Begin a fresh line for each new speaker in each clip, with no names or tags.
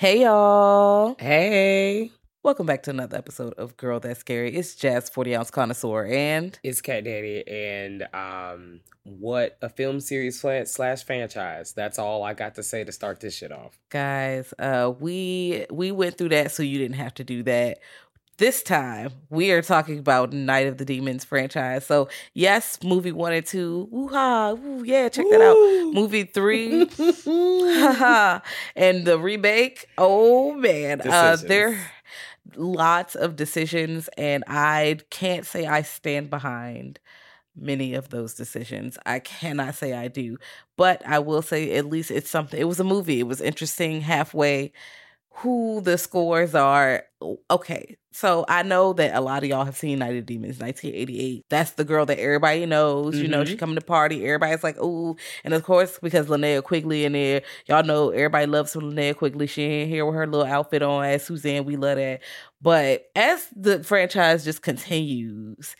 Hey y'all.
Hey.
Welcome back to another episode of Girl That's Scary. It's Jazz 40 Ounce Connoisseur and
It's Cat Daddy and um what a film series slash, slash franchise. That's all I got to say to start this shit off.
guys, uh we we went through that so you didn't have to do that. This time we are talking about Night of the Demons franchise. So yes, movie one and two. Woo ha, woo, yeah, check that out. Movie three. and the remake. Oh man. Uh there lots of decisions and I can't say I stand behind many of those decisions. I cannot say I do, but I will say at least it's something. It was a movie. It was interesting halfway who the scores are. Okay, so I know that a lot of y'all have seen Night of Demons 1988. That's the girl that everybody knows. You know, she
mm-hmm.
coming to party. Everybody's like, ooh. And of course, because Linnea Quigley in there, y'all know everybody loves some Linnea Quigley. She in here with her little outfit on as Suzanne. We love that. But as the franchise just continues,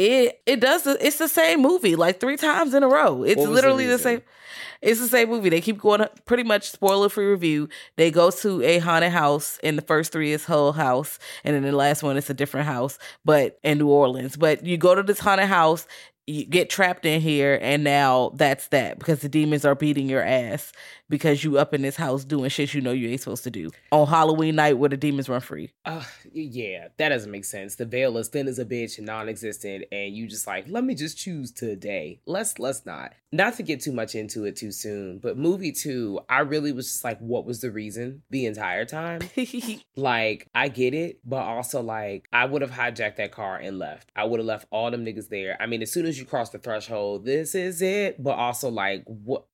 it it does the- it's the same movie like three times in a row. It's
was the
literally the, same. It's the same movie. They keep going pretty much spoiler free review. They go to a haunted house, and the first three is Hull House, and then the last one is a different house, but in New Orleans. But you go to this haunted house, you get trapped in here, and now that's that because the demons are beating your ass because you up in this house doing shit you know you ain't supposed to do on Halloween night where the demons run free.
Uh, yeah, that doesn't make sense. The veil is thin as a bitch and non-existent, and you just like, let me just choose today. Let's let's not. Not to get too much into it too soon, but movie two, I really was just like, what was the reason the entire time? like, I get it, but also like, I would have hijacked that car and left. I would have left all them niggas there. I mean, as soon as you cross the threshold, this is it. But also like, what?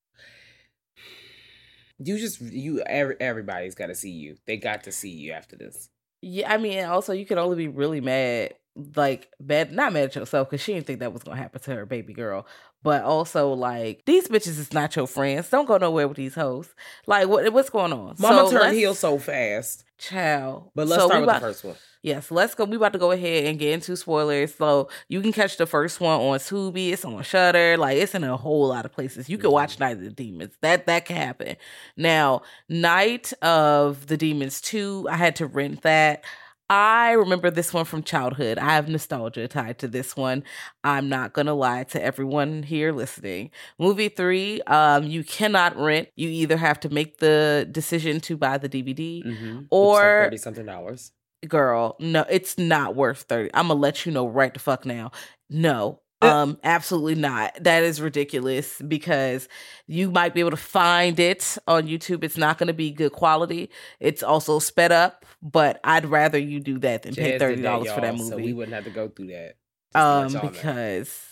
You just you every, everybody's got to see you. They got to see you after this.
Yeah, I mean, also you can only be really mad, like bad, not mad at yourself because she didn't think that was gonna happen to her baby girl. But also, like these bitches is not your friends. Don't go nowhere with these hoes. Like, what what's going on?
Mama
So
turned heel so fast.
child.
But let's
So
start with
about-
the first one.
Yes, let's go. We about to go ahead and get into spoilers. So you can catch the first one on Tubi. It's on Shutter. Like it's in a whole lot of places. You can watch mm-hmm. Night of the Demons. That that can happen. Now, Night of the Demons two. I had to rent that. I remember this one from childhood. I have nostalgia tied to this one. I'm not gonna lie to everyone here listening. Movie three, um, you cannot rent. You either have to make the decision to buy the DVD
Mm-hmm.
or
thirty something dollars.
girl, no, it's not worth 30. I'm gonna let you know right the fuck now. No. Um, absolutely not. That is ridiculous because you might be able to find it on YouTube. It's not gonna be good quality. It's also sped up, but I'd rather you do that than pay thirty dollars for that movie.
So we wouldn't have to go through that.
Um because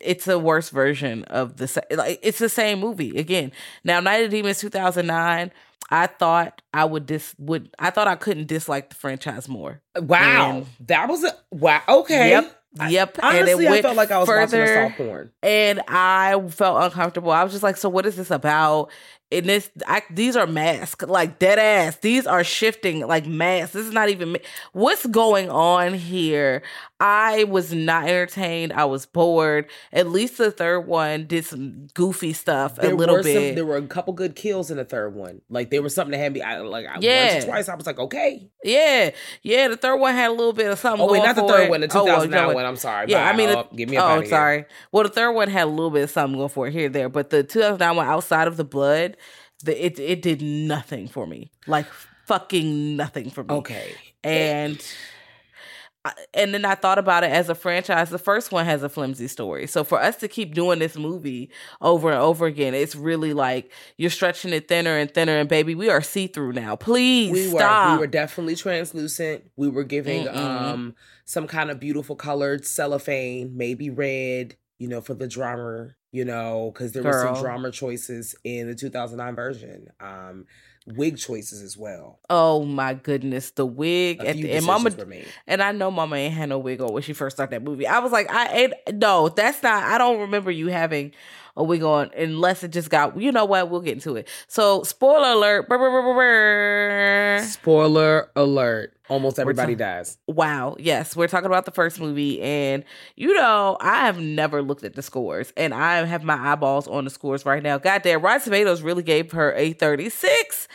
it's a worse version of the like it's the same movie again now night of demons 2009 i thought i would dis would i thought i couldn't dislike the franchise more
wow,
and-
that was a wow. Okay.
yep
I-
yep
Honestly,
and it
I felt like I was watching
further,
a soft porn.
and i felt uncomfortable i was just like so what is this about and this I, these are masks like dead ass these are shifting like masks this is not even what's going on here i was not entertained i was bored at least the third one did some goofy stuff a
There
little
were some-
bit
there were a couple good kills in the third one. Like there was something that had me. I like I,
Yeah.
once or twice. I was like, okay.
yeah yeah the third one had a little bit of something
Oh wait, not the third
it.
one, the
Oh, well,
2009 one. I'm sorry.
Yeah, I mean, the-
get me
oh, sorry. Well, the third one had a little bit of something going for it here, there, but the 2009 one, outside of the blood, the it it did nothing for me, like fucking nothing for me.
Okay.
and. I- And then I thought about it as a franchise. The first one has a flimsy story. So for us to keep doing this movie over and over again, it's really like you're stretching it thinner and thinner. And baby, we are see through now. Please
we
stop.
were we were definitely translucent. We were giving
Mm-mm.
um some kind of beautiful colored cellophane, maybe red, you know, for the drama, you know, because there were some drama choices in the 2009 version. Um wig choices as well.
oh my goodness, the wig at the and Mama. And I know Mama ain't had no wig on when she first started that movie. I was like, I ain't no, that's not. I don't remember you having a wig going unless it just got. You know what? We'll get into it. So, spoiler alert. brr, brr, brr.
Spoiler alert. Almost everybody
ta-
dies.
Wow. Yes, we're talking about the first movie, and you know, I have never looked at the scores, and I have my eyeballs on the scores right now. Goddamn, Rotten Tomatoes really gave her a thirty-six.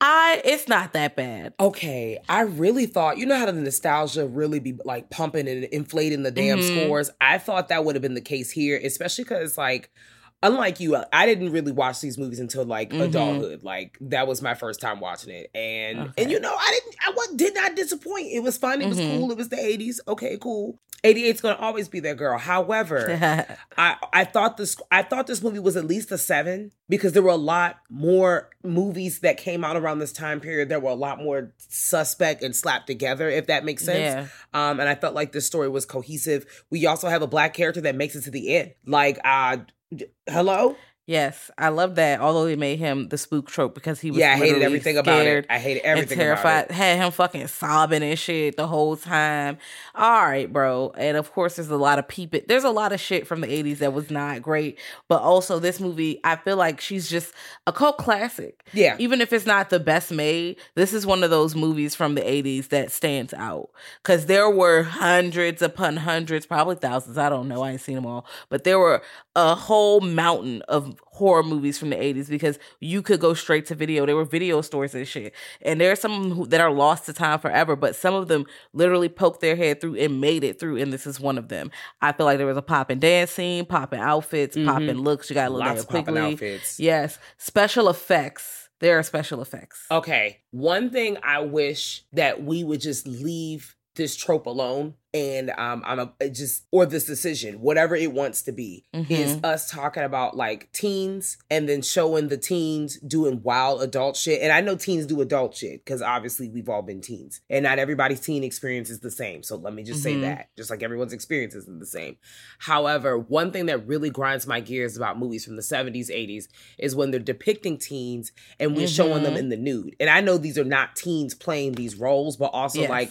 I. It's not that bad.
Okay, I really thought you know how the nostalgia really be like pumping and inflating the damn
Mhm.
scores. I thought that would have been the case here, especially because like, unlike you, I didn't really watch these movies until like
Mhm.
adulthood. Like that was my first time watching it, and
Okay.
and you know I didn't, I was, did not disappoint. It was fun. It was
Mhm.
cool. It was the eighties. Okay, cool. 88's gonna always be that girl. However, I I thought this I thought this movie was at least a seven because there were a lot more movies that came out around this time period. There were a lot more suspect and slapped together, if that makes sense.
yeah.
Um, and I felt like this story was cohesive. We also have a black character that makes it to the end. Like, uh, hello.
Yes, I love that. Although they made him the spook trope because he was
Yeah, I hated everything about it. I hated
and
everything
terrified.
about it.
Had him fucking sobbing and shit the whole time. All right, bro. And of course, there's a lot of peep. There's a lot of shit from the '80s that was not great. But also, this movie, I feel like she's just a cult classic.
Yeah.
Even if it's not the best made, this is one of those movies from the 80s that stands out. Because there were hundreds upon hundreds, probably thousands. I don't know. I ain't seen them all. But there were a whole mountain of horror movies from the 80s because you could go straight to video. There were video stores and shit. And there are some who, that are lost to time forever, but some of them literally poked their head through and made it through. And this is one of them. I feel like there was a pop and dance scene, popping outfits, popping mm-hmm. looks. You got to look at quickly.
outfits.
Yes. Special effects. There are special effects.
Okay. One thing I wish that we would just leave this trope alone and um I'm a just or this decision, whatever it wants to be, is
Mhm.
us talking about like teens and then showing the teens doing wild adult shit. And I know teens do adult shit because obviously we've all been teens. And not everybody's teen experience is the same. So let me just say
Mhm.
that. Just like everyone's experience isn't the same. However, one thing that really grinds my gears about movies from the 70s, 80s is when they're depicting teens and we're showing them
Mhm.
in the nude. And I know these are not teens playing these roles, but also
Yes.
like,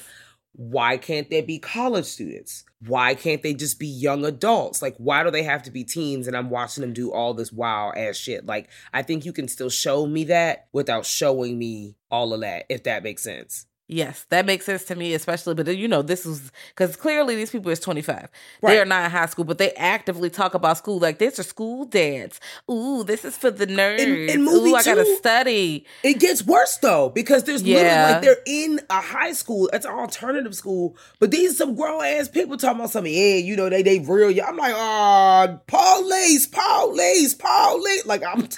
why can't they be college students? Why can't they just be young adults? Like, why do they have to be teens and I'm watching them do all this wild ass shit? Like, I think you can still show me that without showing me all of that, if that makes sense.
Yes, that makes sense to me, especially. But you know, this is because clearly these people is 25. They are not in high school, but they actively talk about school like this are school dance. Ooh, this is for the nerds.
In- in movie
Ooh, I gotta study.
It gets worse though because there's
Yeah.
literally like they're in a high school. It's an alternative school, but these some grown ass people talking about something. Yeah, you know they they real. I'm like, ah, Paul Lace, Paul Lace, Paul Lace. Like I'm.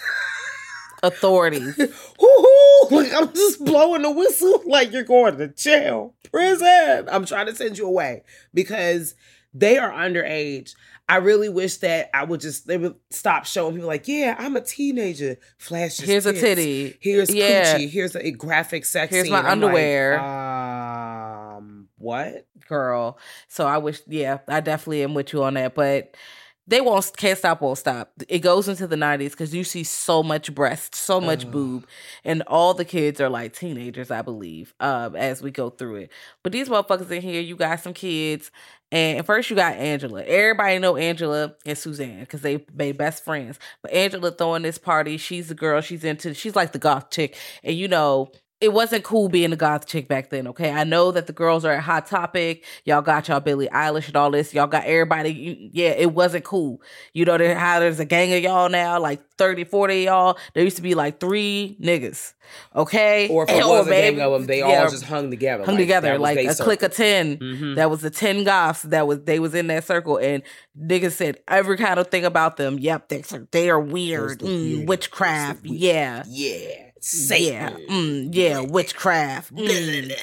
Authorities.
Like I'm just blowing the whistle like you're going to jail, prison. I'm trying to send you away because they are underage. I really wish that I would just they would stop showing people like, yeah, I'm a teenager. Flash.
Here's a titty.
Here's
Yeah.
coochie. Here's a graphic sex.
Here's
scene.
my
I'm like,
underwear.
um, what?
girl. So I wish, yeah, I definitely am with you on that. But they won't, can't stop, won't stop. It goes into the 90s because you see so much breast, so much boob, and all the kids are like teenagers, I believe, um, as we go through it. But these motherfuckers in here, you got some kids. And first you got Angela. Everybody know Angela and Suzanne because they made best friends. But Angela throwing this party, she's the girl, she's into, she's like the goth chick. And you know, it wasn't cool being a goth chick back then, okay? I know that the girls are at Hot Topic. Y'all got y'all Billie Eilish and all this. Y'all got everybody. Yeah, it wasn't cool. You know how there's a gang of y'all now, like 30, 40 of y'all. There used to be like three niggas, okay?
Or if it
And-
was a
maybe-
gang of them, they
yeah,
all just hung together.
hung
like,
together like a clique of
circle.
10
Mhm.
that was the 10 goths that was they was in that circle and niggas said every kind of thing about them yep they, they are weird mm, witchcraft
those the
yeah
Yeah,
yeah, mm, yeah, witchcraft. Mm.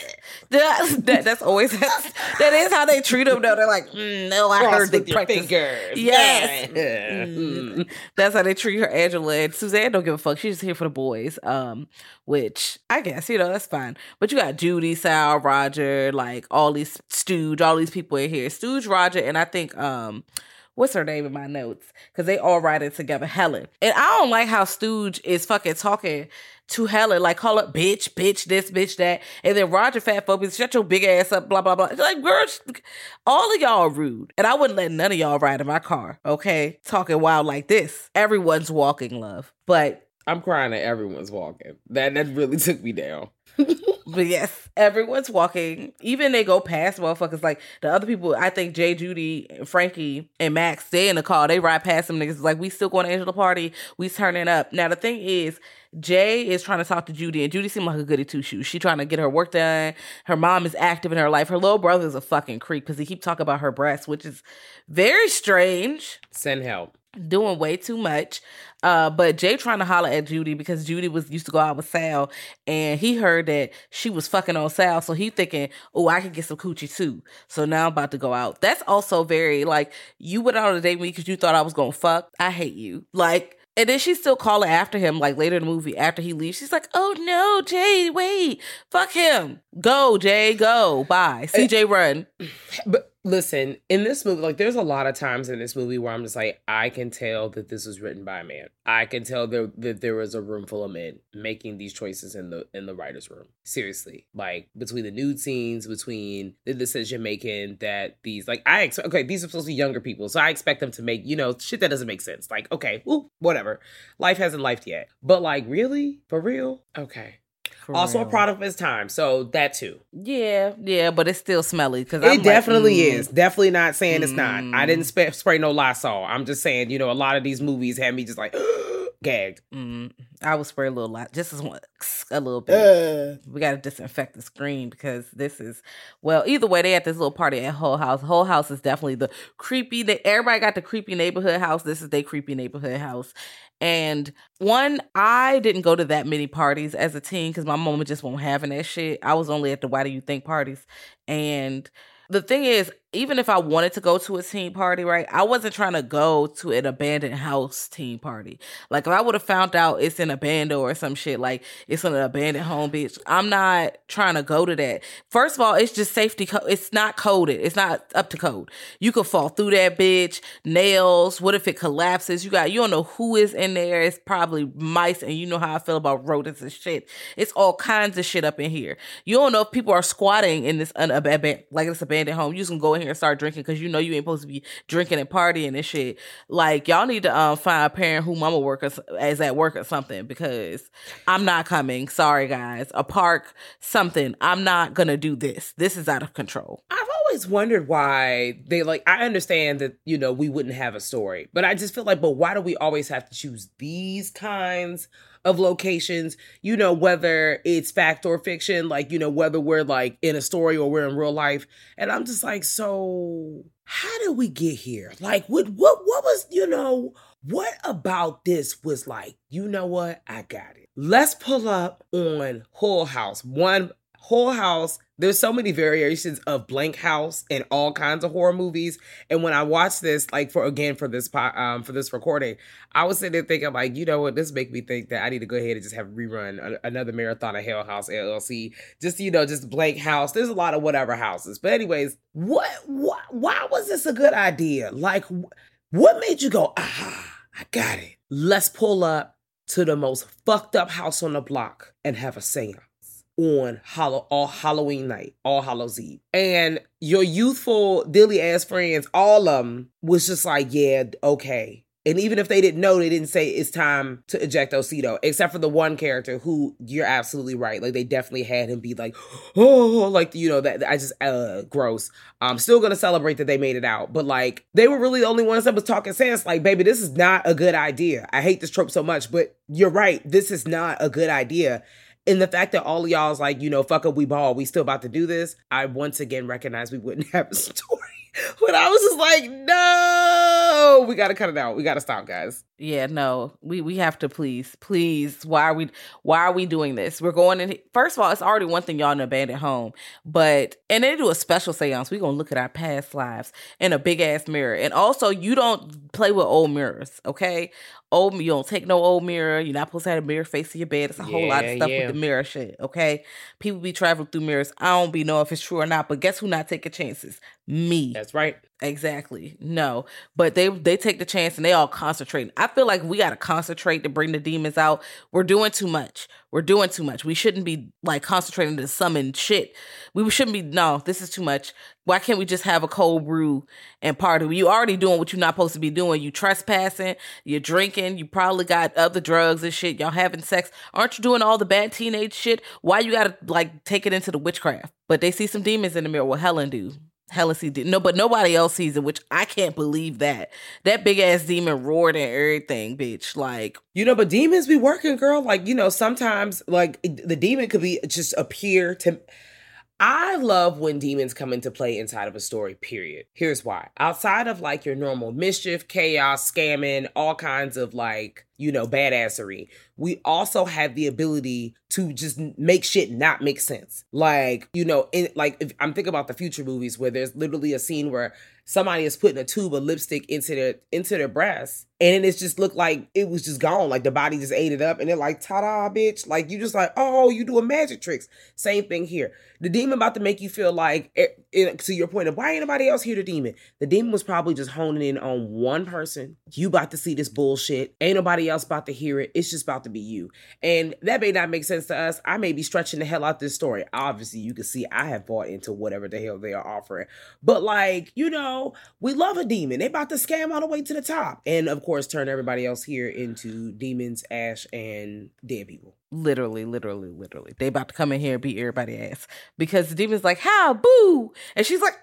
That, that- that's always that is how they treat them. Though they're like, mm, no, I
Cross
heard they
your
practice.
fingers.
Yes.
Yeah.
Mm. That's how they treat her, Angela. And Suzanne don't give a fuck. She's just here for the boys. Um, which I guess you know that's fine. But you got Judy, Sal, Roger, like all these Stooge, all these people in here. Stooge, Roger, and I think um. What's her name in my notes? Because they all write it together. Helen. And I don't like how Stooge is fucking talking to Helen, like call her bitch, bitch, this, bitch, that. And then Roger Fat Phobias, shut your big ass up, blah, blah, blah. It's like, girl, all of y'all are rude. And I wouldn't let none of y'all ride in my car, okay? Talking wild like this. Everyone's walking, love. But
I'm crying that everyone's walking. That that really took me down.
But yes, everyone's walking. Even they go past motherfuckers. Like the other people, I think Jay, Judy, and Frankie, and Max, they in the car. They ride past them niggas. Like, we still going to Angela party. We turning up. Now, the thing is, Jay is trying to talk to Judy, and Judy seemed like a goody two shoes. She trying to get her work done. Her mom is active in her life. Her little brother's a fucking creep because he keep talking about her breasts, which is very strange
Send help.
doing way too much. Uh, but Jay trying to holler at Judy because Judy was used to go out with Sal, and he heard that she was fucking on Sal, so he thinking, "Oh, I could get some coochie too." So now I'm about to go out. That's also very like you went out on a date with me because you thought I was gonna fuck. I hate you. Like. And then she's still calling after him, like later in the movie, after he leaves. She's like, oh no, Jay, wait, fuck him. Go, Jay, go. Bye. CJ, run.
But listen, in this movie, like there's a lot of times in this movie where I'm just like, I can tell that this was written by a man. I can tell there, that there was a room full of men making these choices in the in the writers' room. Seriously, like between the nude scenes, between the decision making that these like I expect. Okay, these are supposed to be younger people, so I expect them to make you know shit that doesn't make sense. Like okay, well, whatever. Life hasn't lifed yet, but like really for real, okay.
For
also
real.
a product of his time, so that too.
Yeah, yeah, but it's still smelly because
It definitely is. Definitely not saying it's not. I
Mm.
didn't sp- spray no Lysol. I'm just saying, you know, a lot of these movies had me just like gagged.
Mm, I would spray a little lot, just as one, a little bit. we got to disinfect the screen because this is well. Either way, they at this little party at Hull House. Hull House is definitely the creepy. They, everybody got the creepy neighborhood house. This is their creepy neighborhood house. And one, I didn't go to that many parties as a teen because my mama just won't having that shit. I was only at the Why Do You Think parties, and the thing is, even if I wanted to go to a teen party, right, I wasn't trying to go to an abandoned house teen party. Like if I would have found out it's an abandoned or some shit, like it's an abandoned home, bitch. I'm not trying to go to that. First of all, it's just safety. Co- it's not coded. It's not up to code. You could fall through that bitch. Nails. What if it collapses? You got. You don't know who is in there. It's probably mice, and you know how I feel about rodents and shit. It's all kinds of shit up in here. You don't know if people are squatting in this un- ab- ab- like this abandoned home. You can go in here and start drinking because you know you ain't supposed to be drinking and partying and shit. Like y'all need to um, find a parent who mama work as, as at work or something because I'm not coming. Sorry guys. A park, something. I'm not gonna do this. This is out of control.
I've always wondered why they like. I understand that you know we wouldn't have a story, but I just feel like, but why do we always have to choose these kinds of locations? You know, whether it's fact or fiction, like you know whether we're like in a story or we're in real life, and I'm just like, so how did we get here? Like, what what what was you know? What about this was like, you know what? I got it. Let's pull up on Hull House. One Hull House, there's so many variations of Blank House and all kinds of horror movies. And when I watched this, like for again for this um for this recording, I was sitting there thinking like, you know what, this make me think that I need to go ahead and just have rerun another marathon of Hell House LLC. Just you know, just Blank House. There's a lot of whatever houses, but anyways, what what why was this a good idea? Like, what made you go, ah, I got it. Let's pull up to the most fucked up house on the block and have a seance on Hollow all Halloween night, all Hallows Eve. And your youthful dilly ass friends, all of them was just like, yeah, okay. And even if they didn't know, they didn't say it's time to eject Osito, except for the one character who you're absolutely right. Like they definitely had him be like, oh, like you know that I just uh gross. I'm still gonna celebrate that they made it out, but like they were really the only ones that was talking sense. Like, baby, this is not a good idea. I hate this trope so much, but you're right. This is not a good idea. And the fact that all of y'all's like, you know, fuck up, we ball, we still about to do this. I once again recognize we wouldn't have a story. But I was just like, no, we got to cut it out. We got to stop, guys.
Yeah, no, we we have to please, please. Why are we why are we doing this? We're going in. First of all, it's already one thing y'all in abandoned home, but and they do a special seance. We're gonna look at our past lives in a big ass mirror, and also you don't play with old mirrors, okay? Old you don't take no old mirror. You're not supposed to have a mirror facing your bed. It's a whole lot of stuff
yeah.
with the mirror shit, okay? People be traveling through mirrors. I don't be know if it's true or not, but guess who not taking chances? Me.
That's right.
Exactly. No, but they they take the chance and they all concentrate. I feel like we got to concentrate to bring the demons out. We're doing too much. We're doing too much. We shouldn't be like concentrating to summon shit. We shouldn't be. No, this is too much. Why can't we just have a cold brew and party? You already doing what you're not supposed to be doing. You trespassing. You're drinking. You probably got other drugs and shit. Y'all having sex. Aren't you doing all the bad teenage shit? Why you gotta like take it into the witchcraft? But they see some demons in the mirror. Well, Helen do. See de- no, but nobody else sees it, which I can't believe that. That big ass demon roared and everything, bitch. Like,
You know, but demons be working, girl. Like, you know, sometimes like the demon could be just appear to I love when demons come into play inside of a story, period. Here's why. Outside of like your normal mischief, chaos, scamming, all kinds of like, you know, badassery, we also have the ability to just make shit not make sense. Like, you know, in like I'm thinking about the future movies where there's literally a scene where somebody is putting a tube of lipstick into their into their breast and it's just looked like it was just gone like the body just ate it up and they're like ta-da bitch. Like you just like oh you doing magic tricks. Same thing here. The demon about to make you feel like eh, eh, to your point of why ain't nobody else here the demon? The demon was probably just honing in on one person. You about to see this bullshit. Ain't nobody else about to hear it it's just about to be you and that may not make sense to us i may be stretching the hell out this story obviously you can see i have bought into whatever the hell they are offering but like you know we love a demon. They about to scam all the way to the top. And of course, turn everybody else here into demons, ash, and dead people.
Literally, literally, literally. They about to come in here and beat everybody ass. Because the demon's like, how, boo. And she's like,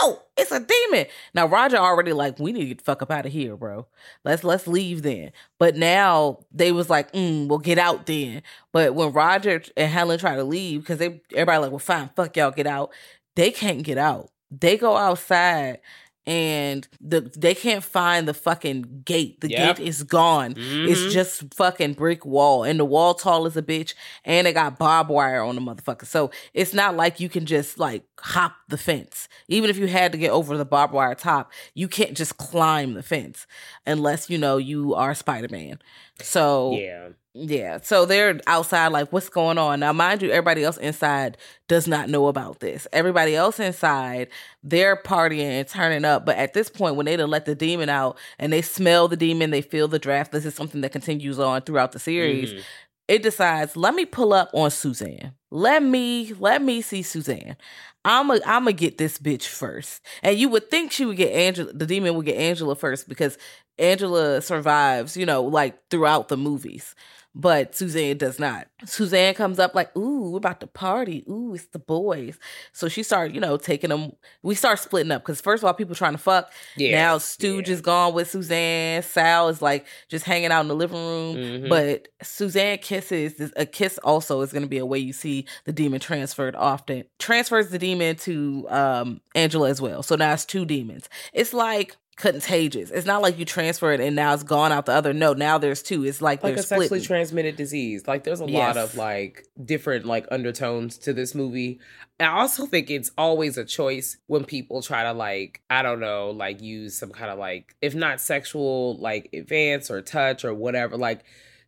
ow, it's a demon. Now Roger already like, we need to get the fuck up out of here, bro. Let's let's leave then. But now they was like, mm, we'll get out then. But when Roger and Helen try to leave, because they everybody like, well, fine, fuck y'all, get out. They can't get out. They go outside and the they can't find the fucking gate. The
Yep.
gate is gone.
Mhm.
It's just fucking brick wall, and the wall tall as a bitch, and it got barbed wire on the motherfucker. So it's not like you can just like hop the fence. Even if you had to get over the barbed wire top, you can't just climb the fence unless you know you are Spider Man. So
Yeah.
Yeah, so they're outside, like, what's going on? Now, mind you, everybody else inside does not know about this. Everybody else inside, they're partying and turning up. But at this point, when they done let the demon out and they smell the demon, they feel the draft. This is something that continues on throughout the series.
Mhm.
It decides, let me pull up on Suzanne. let me let me see Suzanne. I'm a, I'm gonna get this bitch first. And you would think she would get Angela, the demon would get Angela first because Angela survives, you know, like throughout the movies but Suzanne does not. Suzanne comes up like, "Ooh, we're about to party. Ooh, it's the boys." So she started, you know, taking them. We start splitting up because first of all, people trying to fuck.
Yeah,
now Stooge
yeah.
is gone with Suzanne. Sal is like just hanging out in the living room.
Mhm.
But Suzanne kisses. this- A kiss also is going to be a way you see the demon transferred often. Transfers the demon to um Angela as well. So now it's two demons. It's like contagious. It's not like you transfer it and now it's gone out the other. No, now there's two. It's like,
like a sexually
splitting.
transmitted disease. Like there's a lot of like different like undertones to this movie. I also think it's always a choice when people try to like I don't know like use some kind of like if not sexual like advance or touch or whatever like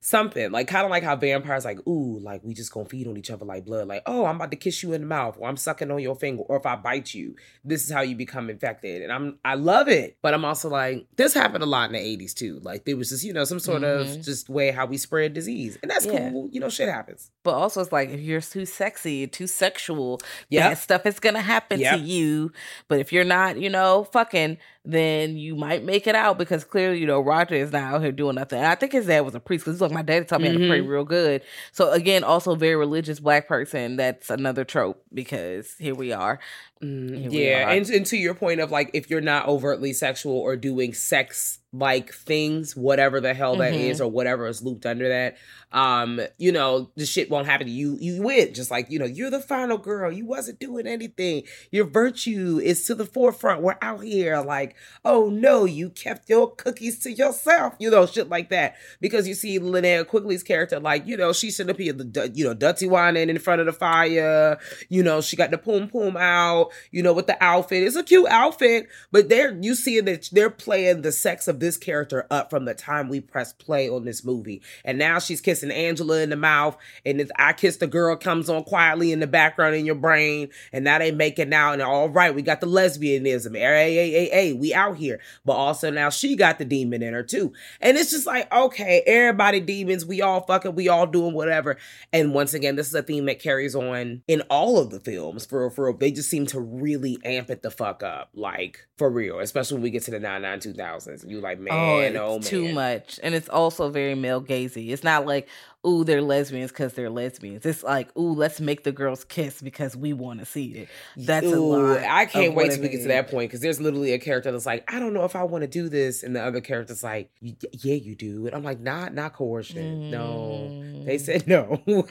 something like kind of like how vampires like ooh like we just gonna feed on each other like blood like oh i'm about to kiss you in the mouth or i'm sucking on your finger or if i bite you this is how you become infected and i'm i love it but i'm also like this happened a lot in the 80s too like there was just you know some sort of
Mhm.
just way how we spread disease and that's
Yeah.
cool you know shit happens
But also, it's like if you're too sexy, too sexual, yeah stuff is gonna happen
Yep.
to you. But if you're not, you know, fucking, then you might make it out because clearly, you know, Roger is not out here doing nothing. And I think his dad was a priest because like, my daddy taught me how to pray
Mhm.
real good. So again, also very religious black person. That's another trope because here we are.
Mm,
Here we
yeah,
are.
and, and to your point of like if you're not overtly sexual or doing sex like things, whatever the hell that
Mhm.
is or whatever is looped under that, um, you know, the shit won't happen to you. You win. Just like, you know, you're the final girl. You wasn't doing anything. Your virtue is to the forefront. We're out here like, oh no, you kept your cookies to yourself, you know, shit like that. Because you see Linnea Quigley's character, like, you know, she should have been the you know, dirty whining in front of the fire. You know, she got the poom poom out, you know, with the outfit. It's a cute outfit, but they're you see that they're playing the sex of this character up from the time we press play on this movie. And now she's kissing Angela in the mouth, and I Kiss the Girl comes on quietly in the background in your brain, and now they making out, and all right, we got the lesbianism. Hey, we out here. But also now she got the demon in her too. And it's just like, okay, everybody demons, we all fucking, we all doing whatever. And once again, this is a theme that carries on in all of the films. For real, for they just seem to really amp it the fuck up, like for real. Especially when we get to the 99 2000s. You like, man,
oh, it's
oh, man.
too much. And it's also very male gazy. It's not like, ooh, they're lesbians because they're lesbians. It's like, ooh, let's make the girls kiss because we want to see it. That's a
Ooh,
lot.
I can't wait till we get to that point because there's literally a character that's like, I don't know if I want to do this, and the other character's like, yeah, you do. And I'm like, not, not coercion. No, they
Mm.
said no.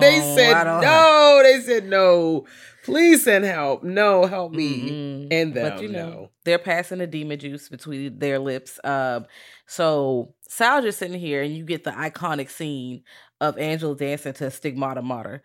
they said no. They said no. Please send help. No, help me
Mm-mm.
and them.
But you know,
no.
they're passing the demon juice between their lips. Um, so Sal just sitting here, and you get the iconic scene of Angela dancing to Stigmata Martyr.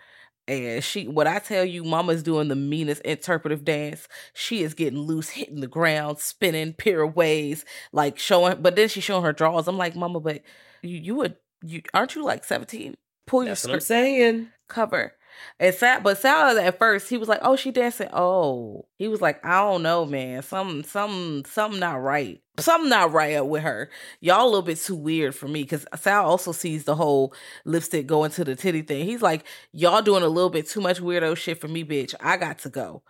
And she, what I tell you, Mama's doing the meanest interpretive dance. She is getting loose, hitting the ground, spinning pirouettes, like showing. But then she's showing her draws. I'm like, Mama, but you, you would, you aren't you like 17? Pull your
That's what I'm saying.
cover. And Sal, but Sal at first he was like, "Oh, she dancing." Oh, he was like, "I don't know, man. Some, some, something not right. Something not right with her. Y'all a little bit too weird for me." Because Sal also sees the whole lipstick going to the titty thing. He's like, "Y'all doing a little bit too much weirdo shit for me, bitch. I got to go.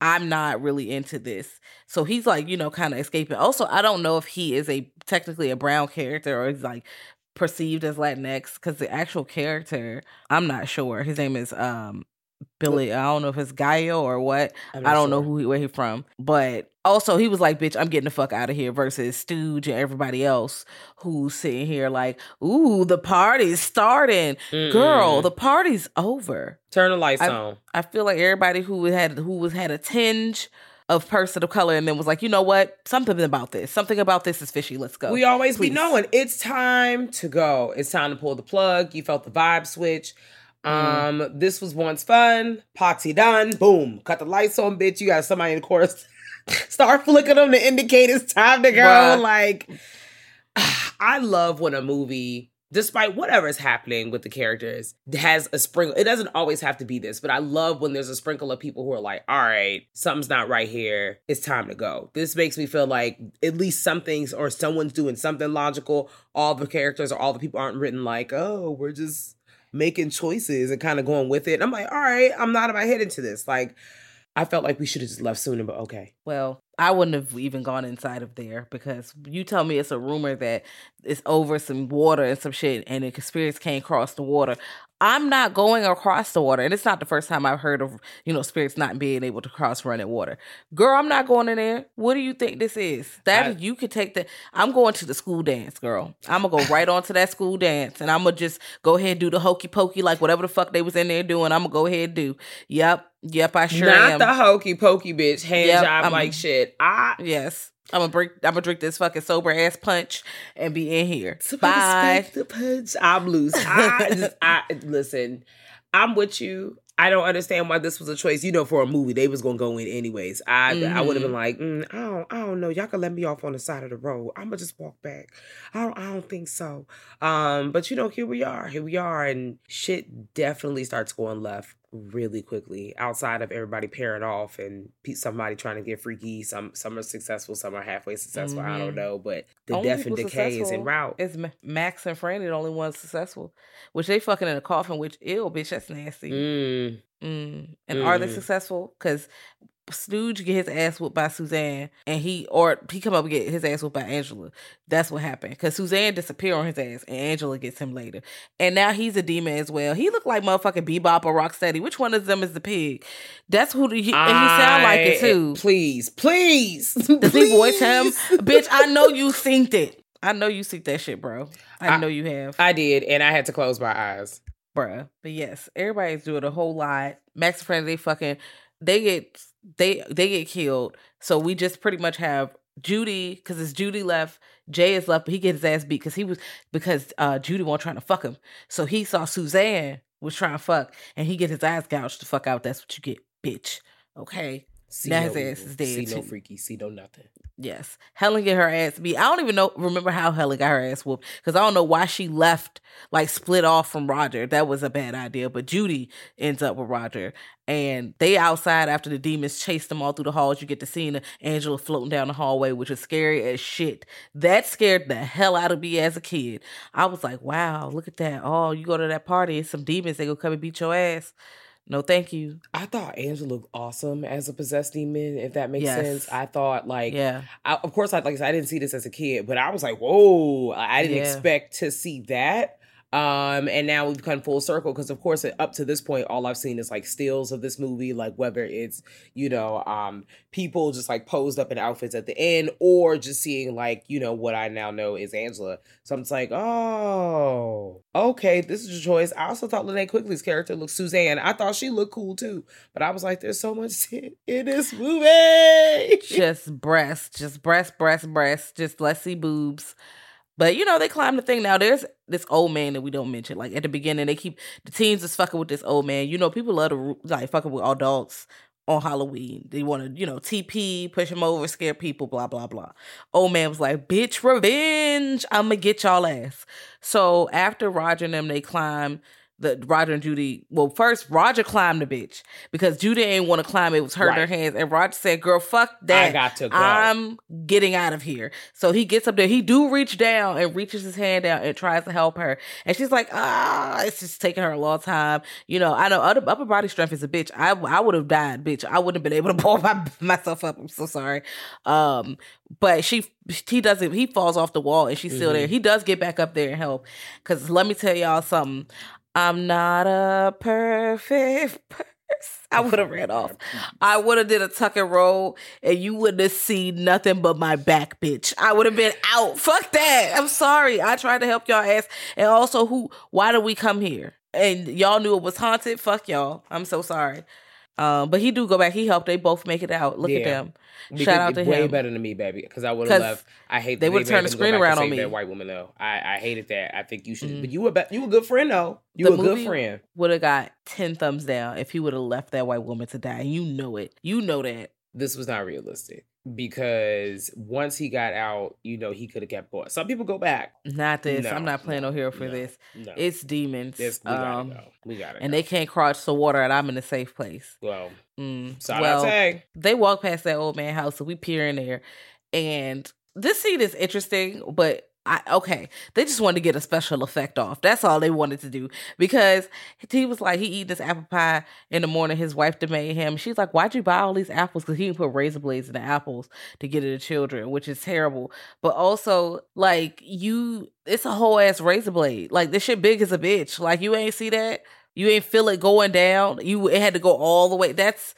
I'm not really into this." So he's like, you know, kind of escaping. Also, I don't know if he is a technically a brown character or he's like perceived as Latinx because the actual character, I'm not sure. His name is um Billy. I don't know if it's Gallo or what. I don't know who he, where he from. But also he was like, "Bitch, I'm getting the fuck out of here." Versus Stooge and everybody else who's sitting here like, "Ooh, the party's starting, girl.
Mm-mm.
The party's over."
turn the lights
I-
on.
I feel like everybody who had who was had a tinge of person of color and then was like, you know what? Something about this. Something about this is fishy. Let's go.
We always be knowing it's time to go. It's time to pull the plug. You felt the vibe switch.
Mm-hmm.
Um, this was once fun. Party done. Boom. Cut the lights on, bitch. You got somebody in the chorus. Start flicking them to indicate it's time to go.
Bruh.
Like, I love when a movie, despite whatever is happening with the characters, has a sprinkle. It doesn't always have to be this, but I love when there's a sprinkle of people who are like, all right, something's not right here. It's time to go. This makes me feel like at least some things or someone's doing something logical. All the characters or all the people aren't written like, oh, we're just making choices and kind of going with it. And I'm like, all right, I'm not about head into this. Like, I felt like we should have just left sooner, but okay.
Well, I wouldn't have even gone inside of there because you tell me it's a rumor that it's over some water and some shit and the spirits can't cross the water. I'm not going across the water. And it's not the first time I've heard of, you know, spirits not being able to cross running water. Girl, I'm not going in there. What do you think this is? That
I-
you could take the I'm going to the school dance, girl. I'm gonna go right on to that school dance and I'm gonna just go ahead and do the hokey pokey like whatever the fuck they was in there doing. I'm gonna go ahead and do. Yep. Yep, I sure
Not
am.
the hokey pokey bitch, hand
Yep,
job
I'm-
like shit. I
Yes. I'm gonna break. I'm gonna drink this fucking sober ass punch and be in here.
Somebody
Bye.
the punch. I'm loose. I just, I listen. I'm with you. I don't understand why this was a choice. You know, for a movie, they was gonna go in anyways. I I would have been like, mm, I don't, I don't know. Y'all can let me off on the side of the road. I'm gonna just walk back. I don't, I don't think so. Um, but you know, here we are. Here we are, and shit definitely starts going left really quickly. Outside of everybody pairing off and pe- somebody trying to get freaky. Some some are successful. Some are halfway successful. I don't
Mhm.
know, but the
Only
death and decay is
in
route.
It's Ma- Max and Franny the only ones successful, which they fucking in a coffin. Which ill bitch, that's nasty.
Mm.
Mm. And are they
Mm.
successful? Because Stooge get his ass whooped by Suzanne, and he or he come up and get his ass whooped by Angela. That's what happened. Because Suzanne disappear on his ass, and Angela gets him later. And now he's a demon as well. He look like motherfucking Bebop or Rocksteady. Which one of them is the pig? That's who. The, he, and he sound like it too.
Please, please.
Does he voice him? Bitch, I know you synced it. I know you synced that shit, bro. I,
I-
know you have,
I did, and I had to close my eyes.
bruh. But yes, everybody's doing a whole lot. Max and Friends, they fucking, they get, they they get killed. So we just pretty much have Judy, because it's Judy left. Jay is left, but he gets his ass beat because he was because uh Judy wasn't trying to fuck him. So he saw Suzanne was trying to fuck, and he get his eyes gouged the fuck out. That's what you get, bitch. Okay.
See
Now
no
his ass
evil,
is dead,
See no freaky. See no nothing.
Yes. Helen get her ass beat. I don't even know remember how Helen got her ass whooped. Because I don't know why she left, like split off from Roger. That was a bad idea. But Judy ends up with Roger. And they outside after the demons chase them all through the halls. You get to see Angela floating down the hallway, which is scary as shit. That scared the hell out of me as a kid. I was like, wow, look at that. Oh, you go to that party, it's some demons, they gonna come and beat your ass. No, thank you.
I thought Angela looked awesome as a possessed demon, if that makes
Yes.
sense. I thought like
Yeah.
I, of course, I like I didn't see this as a kid, but I was like, whoa, I I didn't
Yeah.
expect to see that. Um, and now we've come full circle because, of course, up to this point, all I've seen is like stills of this movie, like whether it's you know, um, people just like posed up in outfits at the end, or just seeing like you know what I now know is Angela. So I'm just like, oh, okay, this is your choice. I also thought Linnea Quigley's character looked Suzanne. I thought she looked cool too, but I was like, there's so much in this movie.
just breasts, just breasts, breasts, breasts. just let's see boobs. But you know, they climb the thing. Now there's this old man that we don't mention. Like at the beginning, they keep the teens is fucking with this old man. You know, people love to like fucking with adults on Halloween. They want to, you know, TP, push him over, scare people, blah, blah, blah. Old man was like, bitch, revenge. I'ma get y'all ass. So after Roger and them, they climb the Roger and Judy. Well, first Roger climbed the bitch because Judy ain't want to climb. It was hurting her hands, and Roger said, "Girl, fuck that.
I got to go.
I'm getting out of here." So he gets up there. He do reach down and reaches his hand out and tries to help her, and she's like, "Ah, it's just taking her a long time." You know, I know other upper body strength is a bitch. I I would have died, bitch. I wouldn't have been able to pull my, myself up. I'm so sorry. Um, but she he doesn't. He falls off the wall, and she's still there. He does get back up there and help. Cause let me tell y'all something. I'm not a perfect person. I would have ran off. I would have did a tuck and roll, and you wouldn't have seen nothing but my back, bitch. I would have been out. Fuck that. I'm sorry. I tried to help y'all ass, and also, who? Why did we come here? And y'all knew it was haunted. Fuck y'all. I'm so sorry. Um, but he do go back. He helped. They both make it out. Look at them.
Because
Shout out to
way
him.
better than me, baby. Because I would have left. I hate. That.
They would've
made
turned the screen around on me.
That white woman though. I I hated that. I think you should.
Mm.
But you were be- you a good friend though. You
The
a good friend.
Would have got ten thumbs down if he would have left that white woman to die. You know it. You know that.
This was not realistic because once he got out, you know he could have kept going. Some people go back.
Not this.
No,
I'm not playing no,
no,
hero for
no,
this.
No,
It's demons.
This- we gotta
um,
go. We gotta.
and
go.
they can't cross the water, and I'm in a safe place.
well,
Mm. well, they walk past that old man house, so we peer in there, and this scene is interesting, but I okay, they just wanted to get a special effect off. That's all they wanted to do because he was like he eat this apple pie in the morning. His wife demanded him. She's like, "Why'd you buy all these apples?" Because he put razor blades in the apples to get to children, which is terrible. But also, like you, it's a whole ass razor blade. Like this shit big as a bitch. Like you ain't see that. You ain't feel it going down. You it had to go all the way. That's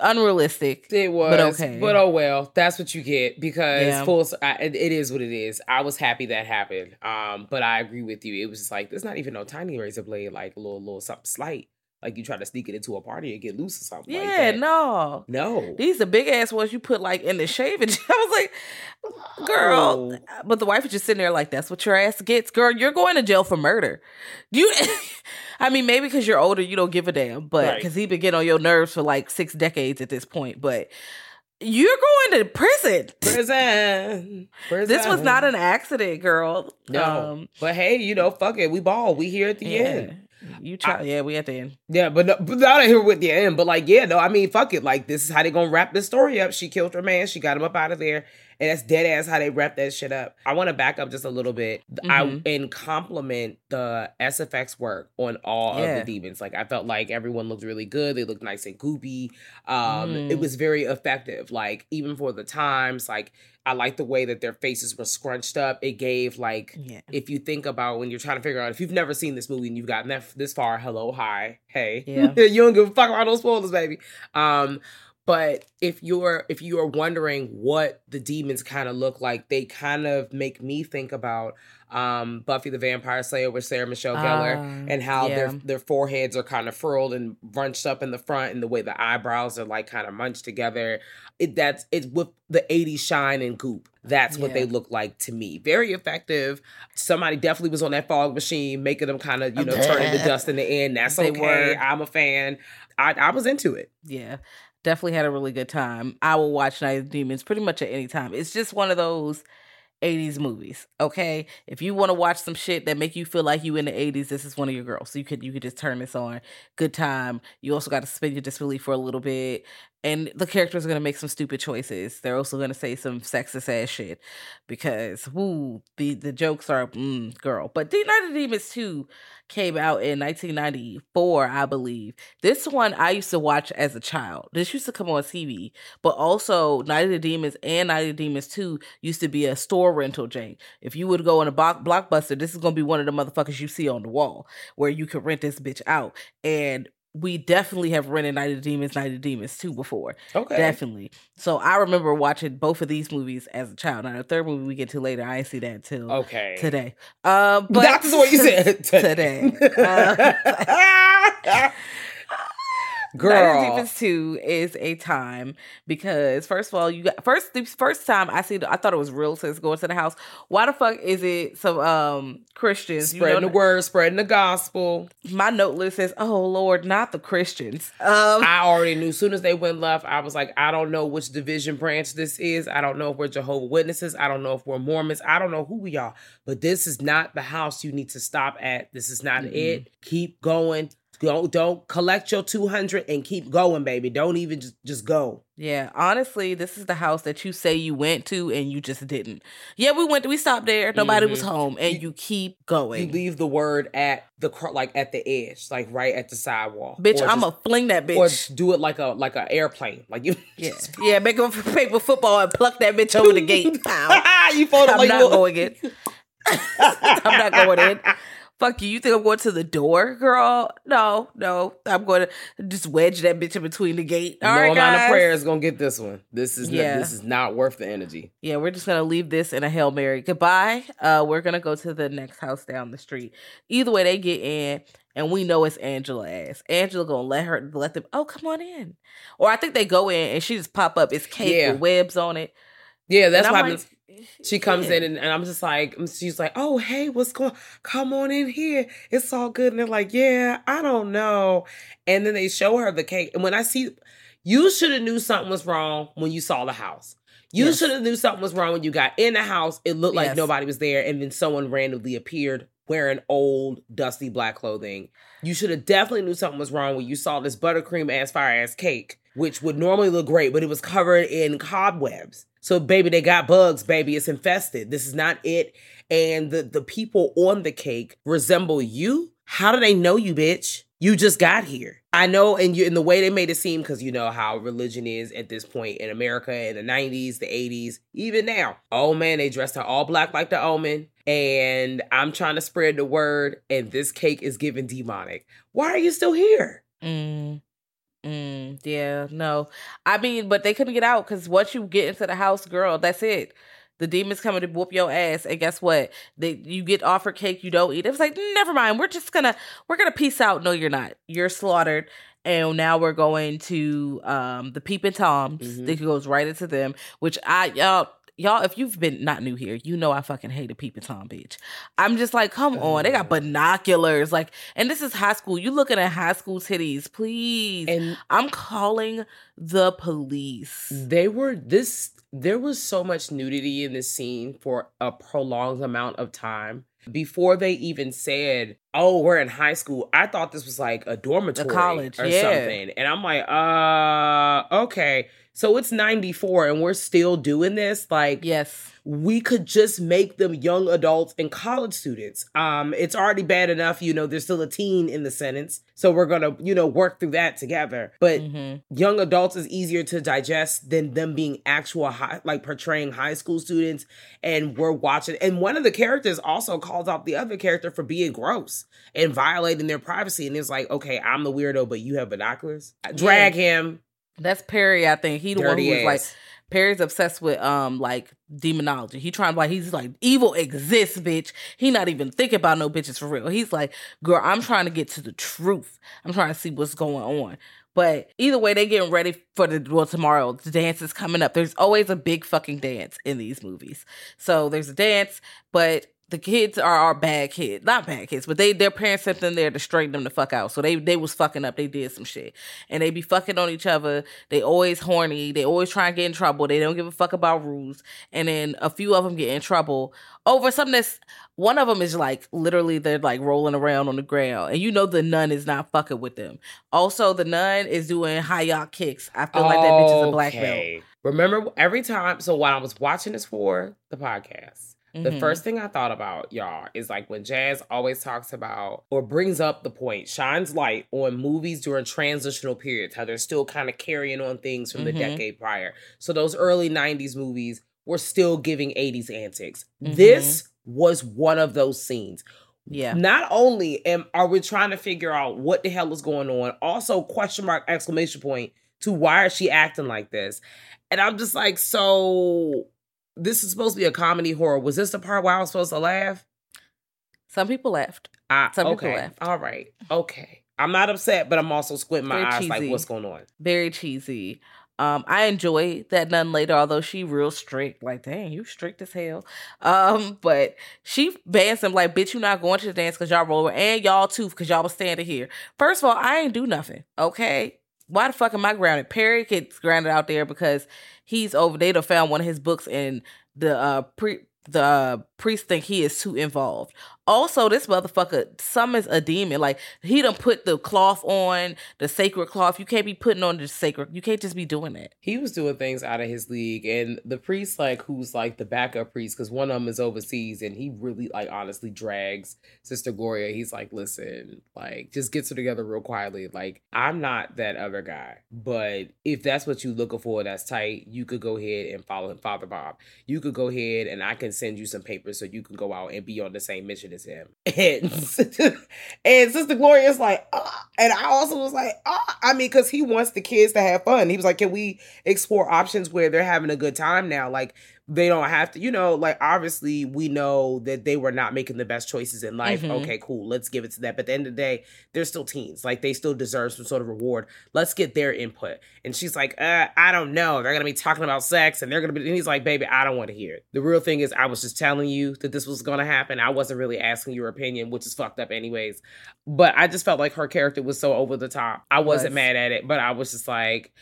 unrealistic.
It was,
but okay.
But oh well, that's what you get because
Yeah.
full. I, it is what it is. I was happy that happened. Um, but I agree with you. It was just like there's not even no tiny razor blade, like a little little something slight. Like you try to sneak it into a party and get loose or something. like
Yeah,
that.
no.
no.
These are big ass ones you put like in the shaving. I was like, girl.
No.
But the wife is just sitting there like, that's what your ass gets. Girl, you're going to jail for murder. You I mean, maybe because you're older, you don't give a damn, but
Right.
because he been getting on your nerves for like six decades at this point. But you're going to prison.
Prison. Prison.
This was not an accident, girl.
no.
Um,
but hey, you know, fuck it. We ball. We here at the
yeah.
end.
You try, yeah, we at the end.
Yeah, but, no, but not here with the end. But like, yeah, no, I mean, fuck it. Like, this is how they gonna wrap this story up. She killed her man. She got him up out of there, and that's dead ass how they wrap that shit up. I want to back up just a little bit. I
Mhm.
and compliment the SFX work on all
Yeah.
of the demons. Like, I felt like everyone looked really good. They looked nice and goopy. Um,
Mm.
it was very effective. Like, even for the times, like. I like the way that their faces were scrunched up. It gave like
Yeah.
if you think about when you're trying to figure out if you've never seen this movie and you've gotten that this far, hello, hi, hey,
Yeah.
you don't give a fuck about those spoilers, baby. Um, but if you're if you are wondering what the demons kind of look like, they kind of make me think about um Buffy the Vampire Slayer with Sarah Michelle Gellar
Ah,
and how their
yeah.
their foreheads are kind of furled and bunched up in the front and the way the eyebrows are like kind of munched together. It that's it's with the 80s shine and goop. That's what they look like to me. Very effective. Somebody definitely was on that fog machine, making them kind of, you know, turning into dust in the end. That's
They
okay.
were.
I'm a fan. I, I was into it.
Yeah, definitely had a really good time. I will watch Night of Demons pretty much at any time. It's just one of those 80s movies. Okay. If you want to watch some shit that make you feel like you in the 80s, this is one of your girls. So you could you could just turn this on. Good time. You also got to spend your disbelief for a little bit. And the characters are gonna make some stupid choices. They're also gonna say some sexist ass shit because woo, the the jokes are mm, girl. But The Night of Demons 2 came out in 1994, I believe. This one I used to watch as a child. This used to come on TV, but also Night of the Demons and Night of the Demons 2 used to be a store rental chain. If you would go in a block, blockbuster, this is gonna be one of the motherfuckers you see on the wall where you can rent this bitch out. And we definitely have rented Night of the Demons, Night of the Demons 2 before.
Okay.
Definitely. So I remember watching both of these movies as a child. Now the third movie we get to later, I ain't see that till
Okay.
today. Um, but
That's what you said.
today. Uh, Night of the
Girl.
Demons 2 is a time because first of all, you got first the first time I see I thought it was real since going to the house. Why the fuck is it some um Christians? You
Spreading
know,
the word, spreading the gospel.
My note list says, "Oh Lord, not the Christians." Um,
I already knew. As soon as they went left, I was like, I don't know which division branch this is. I don't know if we're Jehovah Witnesses. I don't know if we're Mormons. I don't know who we are. But this is not the house you need to stop at. This is not it. Keep going. Don't don't collect your two hundred and keep going, baby. Don't even just just go.
Yeah, honestly, this is the house that you say you went to and you just didn't. Yeah, we went. We stopped there. Nobody was
Mhm.
home, and you keep going.
You leave the word at the like at the edge, like right at the sidewall.
bitch, I'm gonna fling that bitch.
or do it like a like an airplane, like you.
Yeah, yeah, make a paper football and pluck that bitch over the gate. Pow.
you fold
I'm
like
not
little-
going in. I'm not going in. Fuck you. You think I'm going to the door, girl? No, no. I'm going to just wedge that bitch in between the gate. All
no
right,
amount
guys.
of prayer is gonna get this one. This is
Yeah.
not, this is not worth the energy.
Yeah, we're just gonna leave this in a hail mary. Goodbye. Uh, we're gonna go to the next house down the street. Either way, they get in, and we know it's Angela ass. Angela gonna let her let them. Oh, come on in. Or I think they go in and she just pop up. It's cake
Yeah.
with webs on it.
Yeah, that's why
like,
she comes
yeah.
in and, and I'm just like, mm, she's like, oh hey, what's going? Come on in here. It's all good. And they're like, yeah, I don't know. And then they show her the cake. And when I see, you should have knew something was wrong when you saw the house. You
Yes.
should have knew something was wrong when you got in the house. It looked like
Yes.
nobody was there, and then someone randomly appeared wearing old, dusty black clothing. You should have definitely knew something was wrong when you saw this buttercream ass fire ass cake, which would normally look great, but it was covered in cobwebs. So baby, they got bugs, baby. It's infested. This is not it. And the the people on the cake resemble you. How do they know you, bitch? You just got here. I know, and you in the way they made it seem, because you know how religion is at this point in America in the 90s, the 80s, even now. Oh man, they dressed her all black like the omen. And I'm trying to spread the word, and this cake is giving demonic. Why are you still here?
Mm. Mm, yeah, no. I mean, but they couldn't get out because once you get into the house, girl, that's it. The demons coming to whoop your ass, and guess what? They you get offered cake, you don't eat. It was like, never mind. We're just gonna we're gonna peace out. No, you're not. You're slaughtered. And now we're going to um the peeping toms.
Mhm.
It goes right into them, which I y'all y'all if you've been not new here, you know I fucking hate a peeping tom bitch. I'm just like, come on, they got binoculars, like, and this is high school. You looking at high school titties, please.
And
I'm calling the police.
they were this there was so much nudity in this scene for a prolonged amount of time before they even said oh we're in high school i thought this was like a dormitory
college,
or
yeah.
something and i'm like uh okay so it's 94 and we're still doing this like
Yes.
We could just make them young adults and college students. Um, it's already bad enough, you know, there's still a teen in the sentence. So we're gonna, you know, work through that together. But
hmm
young adults is easier to digest than them being actual high, like portraying high school students. And we're watching, and one of the characters also calls out the other character for being gross and violating their privacy. And it's like, okay, I'm the weirdo, but you have binoculars. Drag him.
That's Perry, I think. He the one who was like. Perry's obsessed with um like demonology. He trying to like he's like evil exists, bitch. He not even thinking about no bitches for real. He's like, girl, I'm trying to get to the truth. I'm trying to see what's going on. But either way, they getting ready for the well tomorrow. The dance is coming up. There's always a big fucking dance in these movies. So there's a dance, but the kids are our bad kids, not bad kids, but they their parents sent them there to straighten them the fuck out. So they they was fucking up. They did some shit, and they be fucking on each other. They always horny. They always try and get in trouble. They don't give a fuck about rules. And then a few of them get in trouble over something that's one of them is like literally they're like rolling around on the ground, and you know the nun is not fucking with them. Also, the nun is doing high yacht kicks. I feel like that bitch is a black belt.
Remember every time, so while I was watching this for the podcast, the
Mhm.
first thing I thought about, y'all, is like when Jazz always talks about or brings up the point, shines light on movies during transitional periods, how they're still kind of carrying on things from the
Mhm.
decade prior. So those early 90s movies were still giving 80s antics.
Mhm.
This was one of those scenes.
Yeah.
Not only am are we trying to figure out what the hell is going on, also question mark exclamation point to why is she acting like this? And I'm just like, so this is supposed to be a comedy horror. Was this the part where I was supposed to laugh?
Some people left.
I,
Some people
okay.
laughed.
All right. Okay. I'm not upset, but I'm also squinting my
Very
eyes like, what's going on?
Very cheesy. Um, I enjoy that nun later, although she real strict. Like, dang, you strict as hell. Um, but she bans him like, bitch, you not going to the dance because y'all roll and y'all too because y'all was standing here. First of all, I ain't do nothing. Okay. Why the fuck am I grounded? Perry gets grounded out there because he's over. They done found one of his books and the uh pre the uh, priest think he is too involved. Also, this motherfucker summons a demon. Like he done put the cloth on, the sacred cloth. You can't be putting on the sacred. You can't just be doing that.
He was doing things out of his league, and the priest, like, who's like the backup priest, because one of them is overseas, and he really, like, honestly drags Sister Gloria. He's like, listen, like, just gets her together real quietly. Like, I'm not that other guy, but if that's what you're looking for, that's tight. You could go ahead and follow him, Father Bob. You could go ahead, and I can send you some papers so you can go out and be on the same mission him. And and Sister Gloria is like, ah. and I also was like, ah. I mean, because he wants the kids to have fun. He was like, can we explore options where they're having a good time now? Like they don't have to, you know, like obviously we know that they were not making the best choices in life.
Mhm.
Okay, cool. Let's give it to that. But at the end of the day, they're still teens. Like they still deserve some sort of reward. Let's get their input. And she's like, uh, I don't know. They're gonna be talking about sex and they're gonna be and he's like, baby, I don't want to hear it. The real thing is I was just telling you that this was gonna happen. I wasn't really asking your opinion, which is fucked up anyways. But I just felt like her character was so over the top. I wasn't
Was.
mad at it, but I was just like,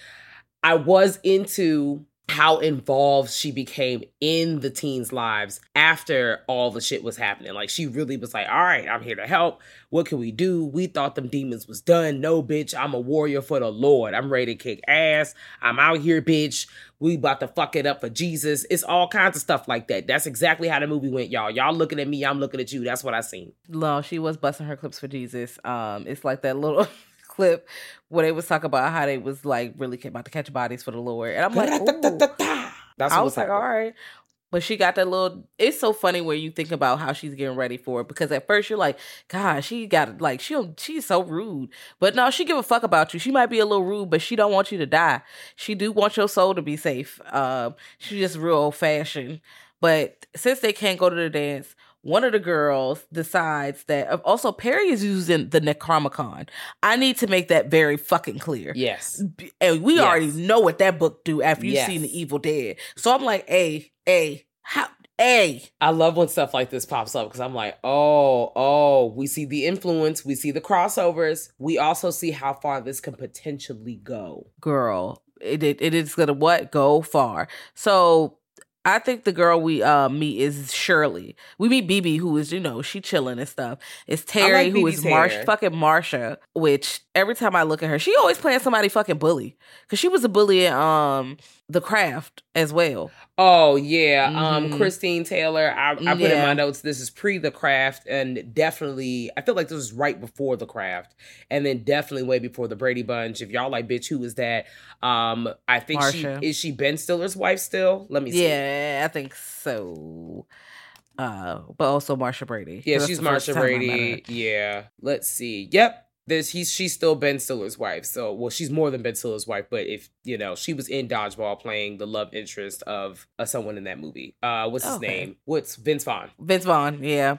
I was into how involved she became in the teens' lives after all the shit was happening. Like she really was like, "All right, I'm here to help. What can we do? We thought them demons was done. No, bitch, I'm a warrior for the Lord. I'm ready to kick ass. I'm out here, bitch. We about to fuck it up for Jesus. It's all kinds of stuff like that. That's exactly how the movie went, y'all. Y'all looking at me, I'm looking at you. That's what I seen.
No, she was busting her clips for Jesus. Um, it's like that little clip where they was talking about how they was like really about to catch bodies for the Lord, and I'm like, Ooh.
That's
I was like, all right. But she got that little. It's so funny when you think about how she's getting ready for it because at first you're like, God, she got like she she's so rude. But no, she give a fuck about you. She might be a little rude, but she don't want you to die. She do want your soul to be safe. Um, she's just real old fashioned. But since they can't go to the dance, one of the girls decides that also Perry is using the Necronomicon. I need to make that very fucking clear.
Yes.
And we
Yes.
already know what that book do after you've
Yes.
seen the Evil Dead. So I'm like, hey, hey, how hey.
I love when stuff like this pops up because I'm like, oh, oh, we see the influence, we see the crossovers, we also see how far this can potentially go.
Girl, it, it it is gonna what? Go far. So I think the girl we uh meet is Shirley. We meet BB, who is, you know, she chilling and stuff. It's Terry, who
BB's
is Marsh fucking Marsha, which every time I look at her, she always playing somebody fucking bully. Cause she was a bully in um the craft as well.
Oh yeah, um,
Mhm.
Christine Taylor. I, I put in my notes. This is pre the craft, and definitely, I feel like this was right before the craft, and then definitely way before the Brady Bunch. If y'all like, bitch, who is that? Um, I think
Marsha.
she is she Ben Stiller's wife still. Let me see.
Yeah, I think so. Uh, but also Marsha Brady.
Yeah, she's Marsha
time I met
Brady. Yeah. Let's see. Yep. There's he's she's still Ben Stiller's wife. So well, she's more than Ben Stiller's wife, but if you know, she was in Dodgeball playing the love interest of uh, someone in that movie. Uh what's his
Okay.
name? What's Vince Vaughn?
Vince Vaughn, yeah.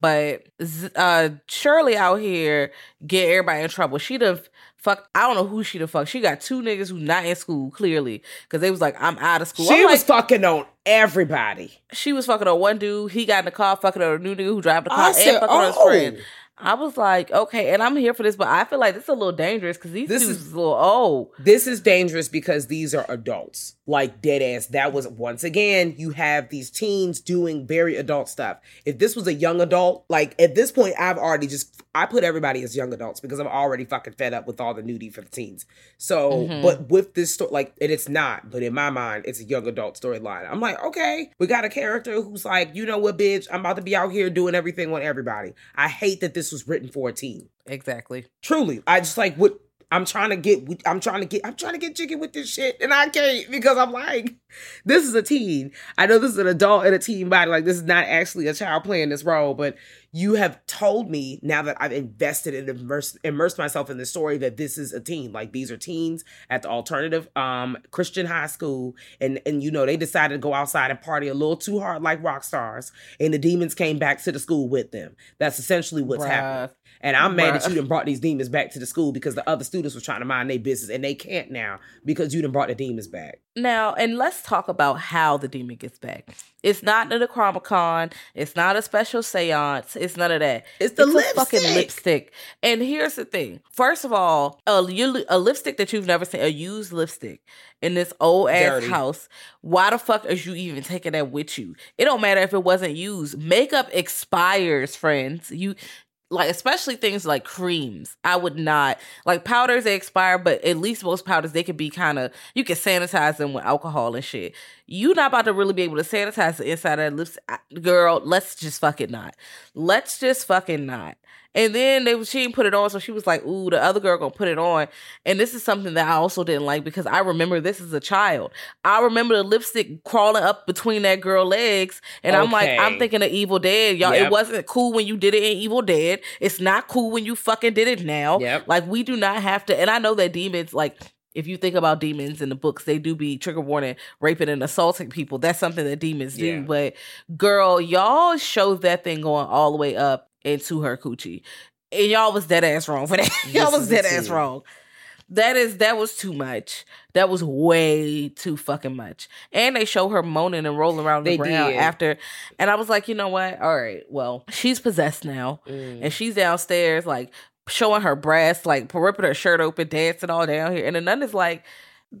But uh Shirley out here get everybody in trouble. She done fuck. I don't know who she done fuck. She got two niggas who not in school clearly because they was like, I'm out of school.
She
I'm
was
like,
fucking on everybody.
she was fucking on one dude. He got in the car fucking on a new nigga who drive the car
I
and
said,
fucking on his
oh.
friend. I was like, okay, and I'm here for this, but I feel like this is a little dangerous because these
This
dudes
is-
a little old.
This is dangerous because these are adults. Like dead ass. That was once again, you have these teens doing very adult stuff. If this was a young adult, like at this point, I've already just I put everybody as young adults because I'm already fucking fed up with all the nudie for the teens. So,
Mhm.
but with this story, like, and it's not, but in my mind, it's a young adult storyline. I'm like, okay, we got a character who's like, you know what, bitch, I'm about to be out here doing everything on everybody. I hate that this was written for a teen.
Exactly.
Truly, I just like what I'm trying to get. I'm trying to get. I'm trying to get jiggy with this shit, and I can't because I'm like, this is a teen. I know this is an adult in a teen body. Like this is not actually a child playing this role, but you have told me now that I've invested and immersed, immersed myself in the story that this is a teen. Like these are teens at the alternative um Christian high school, and and you know they decided to go outside and party a little too hard like rock stars, and the demons came back to the school with them. That's essentially what's
Bruh.
happening. And I'm mad that
Bruh.
you done brought these demons back to the school because the other students were trying to mind their business and they can't now because you done brought the demons back.
Now, and let's talk about how the demon gets back. It's not the Necronomicon. It's not a special seance. It's none of that.
It's the
a fucking
lipstick.
lipstick. And here's the thing. First of all, a, a lipstick that you've never seen, a used lipstick in this old ass
Dirty.
house. Why the fuck are you even taking that with you? It don't matter if it wasn't used. Makeup expires, friends. You like especially things like creams. I would not like powders they expire but at least most powders they could be kind of you can sanitize them with alcohol and shit you not about to really be able to sanitize the inside of that lips girl. Let's just fucking not. Let's just fucking not. And then they she didn't put it on so she was like ooh the other girl gonna put it on. And this is something that i also didn't like because i remember this as a child. I remember the lipstick crawling up between that girl legs and i'm like i'm thinking of evil dead y'all. It wasn't cool when you did it in evil dead. It's not cool when you fucking did it now.
Yep.
like we do not have to and i know that demons like if you think about demons in the books, they do be trigger warning, raping and assaulting people. That's something that demons do.
Yeah.
But girl, y'all showed that thing going all the way up into her coochie. And y'all was dead ass wrong for that. y'all was dead ass wrong. That is that was too much. That was way too fucking much. And they show her moaning and rolling around the
They
ground
did.
after. And I was like, you know what? All right, well, she's possessed now
Mm.
and she's downstairs like showing her breasts, like ripping her shirt open, dancing all down here. And the nun is like,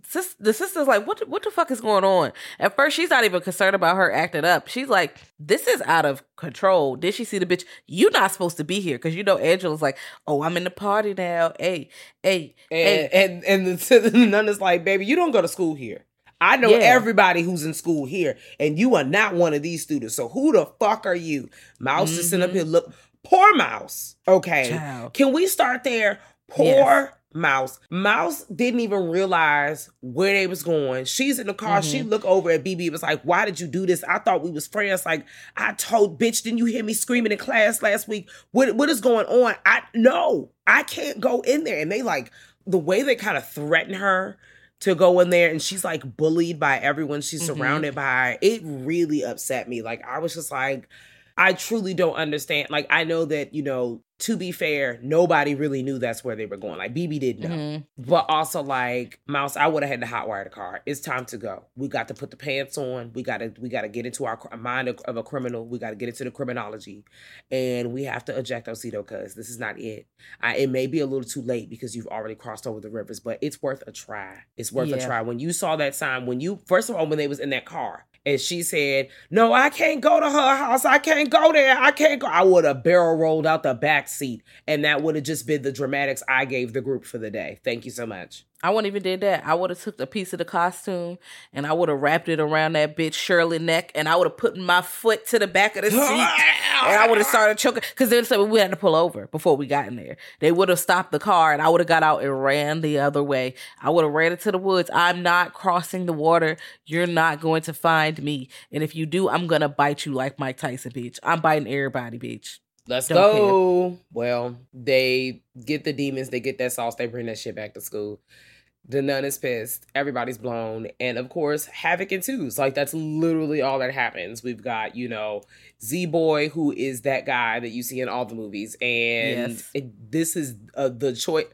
sis, the sister's like, what, what the fuck is going on? At first, she's not even concerned about her acting up. She's like, this is out of control. Did she see the bitch? You're not supposed to be here because you know Angela's like, oh, I'm in the party now. Hey, hey,
And
hey.
and and the, the nun is like, baby, you don't go to school here. I know
Yeah.
everybody who's in school here, and you are not one of these students. So who the fuck are you? Mouse is sitting up mm-hmm. here. Look, poor Mouse. Okay,
Mm-hmm. Child.
can we start there? Poor
Yes.
Mouse. Mouse didn't even realize where they was going. She's in the car. She
Mm-hmm.
looked over at BB. Was like, "Why did you do this? I thought we was friends. Like, I told bitch. Didn't you hear me screaming in class last week? What what is going on? I no, I can't go in there." And they like the way they kind of threaten her to go in there, and she's like bullied by everyone she's
Mhm.
surrounded by. It really upset me. Like, I was just like. I truly don't understand. Like, I know that, you know, to be fair, nobody really knew that's where they were going. Like, BB didn't know.
Mhm.
But also, like, Mouse, I would have had to hotwire the car. It's time to go. We got to put the pants on. We got to, we got to get into our mind of, of a criminal. We got to get into the criminology. And we have to eject Osido because this is not it. I, it may be a little too late because you've already crossed over the rivers, but it's worth a try. It's worth a try. When you saw that sign, when you, first of all, when they was in that car, and she said, No, I can't go to her house. I can't go there. I can't go. I would have barrel rolled out the back seat, and that would have just been the dramatics I gave the group for the day. Thank you so much.
I wouldn't even did that. I would have took a piece of the costume and I would have wrapped it around that bitch Shirley neck and I would have put my foot to the back of the seat and I would have started choking because then so we had to pull over before we got in there. They would have stopped the car and I would have got out and ran the other way. I would have ran into the woods. I'm not crossing the water. You're not going to find me. And if you do, I'm gonna bite you like Mike Tyson, bitch. I'm biting everybody, bitch.
Let's
Don't
go. Well, they get the demons, they get that sauce, they bring that shit back to school. The nun is pissed. Everybody's blown. And of course, Havoc ensues. Like, that's literally all that happens. We've got, you know, Z Boy, who is that guy that you see in all the movies. And
Yes.
it, this is uh, the choice.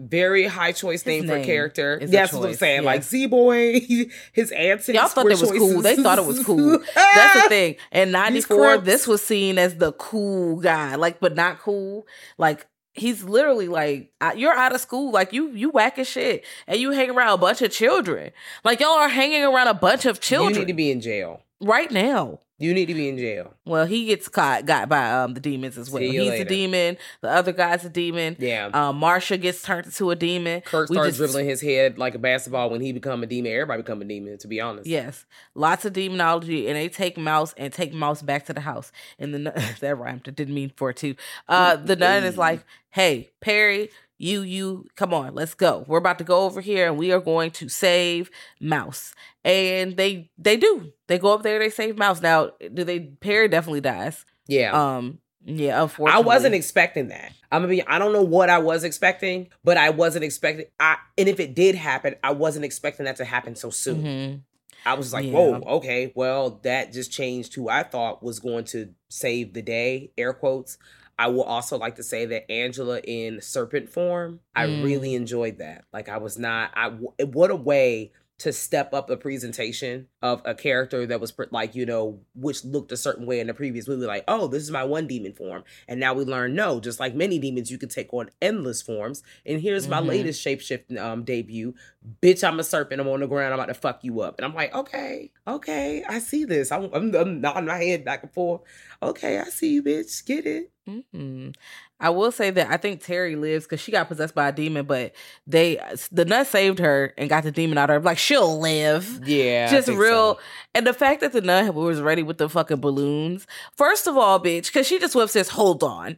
Very high choice
His
name, for
name
character. That's what I'm saying. Like. Z Boy, his antics.
Y'all thought that was cool. They thought it was cool. That's the thing. In '94, this was seen as the cool guy, like, but not cool. Like, he's literally like, you're out of school, like you you whack as shit, and you hang around a bunch of children. Like y'all are hanging around a bunch of children.
You need to be in jail.
right now.
You need to be in jail.
Well, he gets caught, got by um the demons as well. He's
later.
a demon. The other guy's a demon.
Yeah.
Um, Marsha gets turned into a demon.
Kirk
We
started
just-
dribbling his head like a basketball when he become a demon. Everybody become a demon, to be honest.
Yes, lots of demonology, and they take Mouse and take Mouse back to the house. And the nun- that rhymed. It didn't mean for it to. Uh, the nun is like, "Hey, Perry, you, you, come on, let's go. We're about to go over here, and we are going to save Mouse." And they they do. They go up there. They save Mouse. Now, do they? Perry definitely dies.
Yeah.
Um, yeah. Unfortunately i
wasn't expecting that. I'm gonna be. I don't know what I was expecting, but I wasn't expecting. I and if it did happen, I wasn't expecting that to happen so soon.
Mhm.
I was like,
Yeah.
whoa, okay, well, that just changed who I thought was going to save the day. Air quotes. I will also like to say that Angela in serpent form, I
Mm.
really enjoyed that. Like, I was not. I what a way to step up the presentation of a character that was like you know which looked a certain way in the previous movie like oh this is my one demon form. And now we learn no just like many demons you can take on endless forms. And here's my
Mhm.
latest shapeshift um debut. Bitch i'm a serpent. I'm on the ground. I'm about to fuck you up. And i'm like okay okay i see this. I'm, I'm, I'm nodding my head back and forth. Okay i see you bitch. Get it.
Mm-mm. I will say that I think Terry lives because she got possessed by a demon, but they the nut saved her and got the demon out of her. Like she'll live.
yeah
Just real,
so.
and the fact that the nut was ready with the fucking balloons. First of all, bitch, because she just whips says, "Hold on."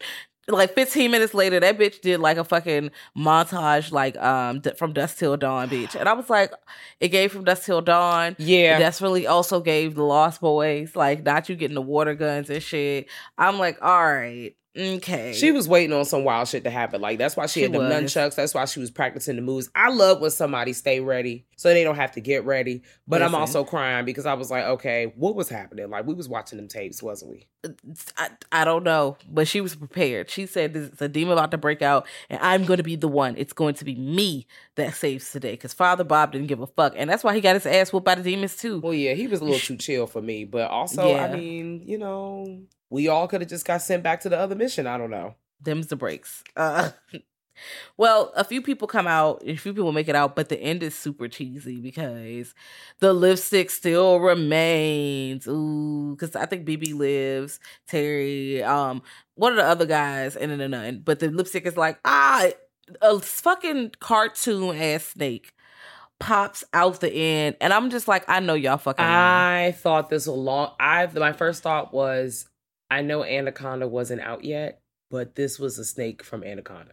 Like 15 minutes later, that bitch did like a fucking montage, like um from Dusk Till Dawn, bitch. And I was like, it gave from Dusk Till Dawn.
yeah
It definitely also gave the Lost Boys, like not you getting the water guns and shit. I'm like, all right, okay.
She was waiting on some wild shit to happen. Like that's why she,
She
had the nunchucks. That's why she was practicing the moves. I love when somebody stay ready so they don't have to get ready. But I'm also crying because I was like, okay, what was happening? Like we was watching them tapes, wasn't we?
I, I don't know, but she was prepared. She said, "There's a demon about to break out, and I'm going to be the one. It's going to be me that saves today." Because Father Bob didn't give a fuck, and that's why he got his ass whooped by the demons too.
Well, yeah, he was a little too chill for me. But also,
Yeah.
I mean, you know, we all could have just got sent back to the other mission. I don't know.
Them's the breaks. Uh, Well, a few people come out, a few people make it out, but the end is super cheesy because the lipstick still remains. Ooh, because I think BB lives, Terry, um, one of the other guys, and then none. But the lipstick is like, ah, a fucking cartoon ass snake pops out the end, and I'm just like, I know y'all fucking.
I thought this a long. I my first thought was, I know Anaconda wasn't out yet, but this was a snake from Anaconda.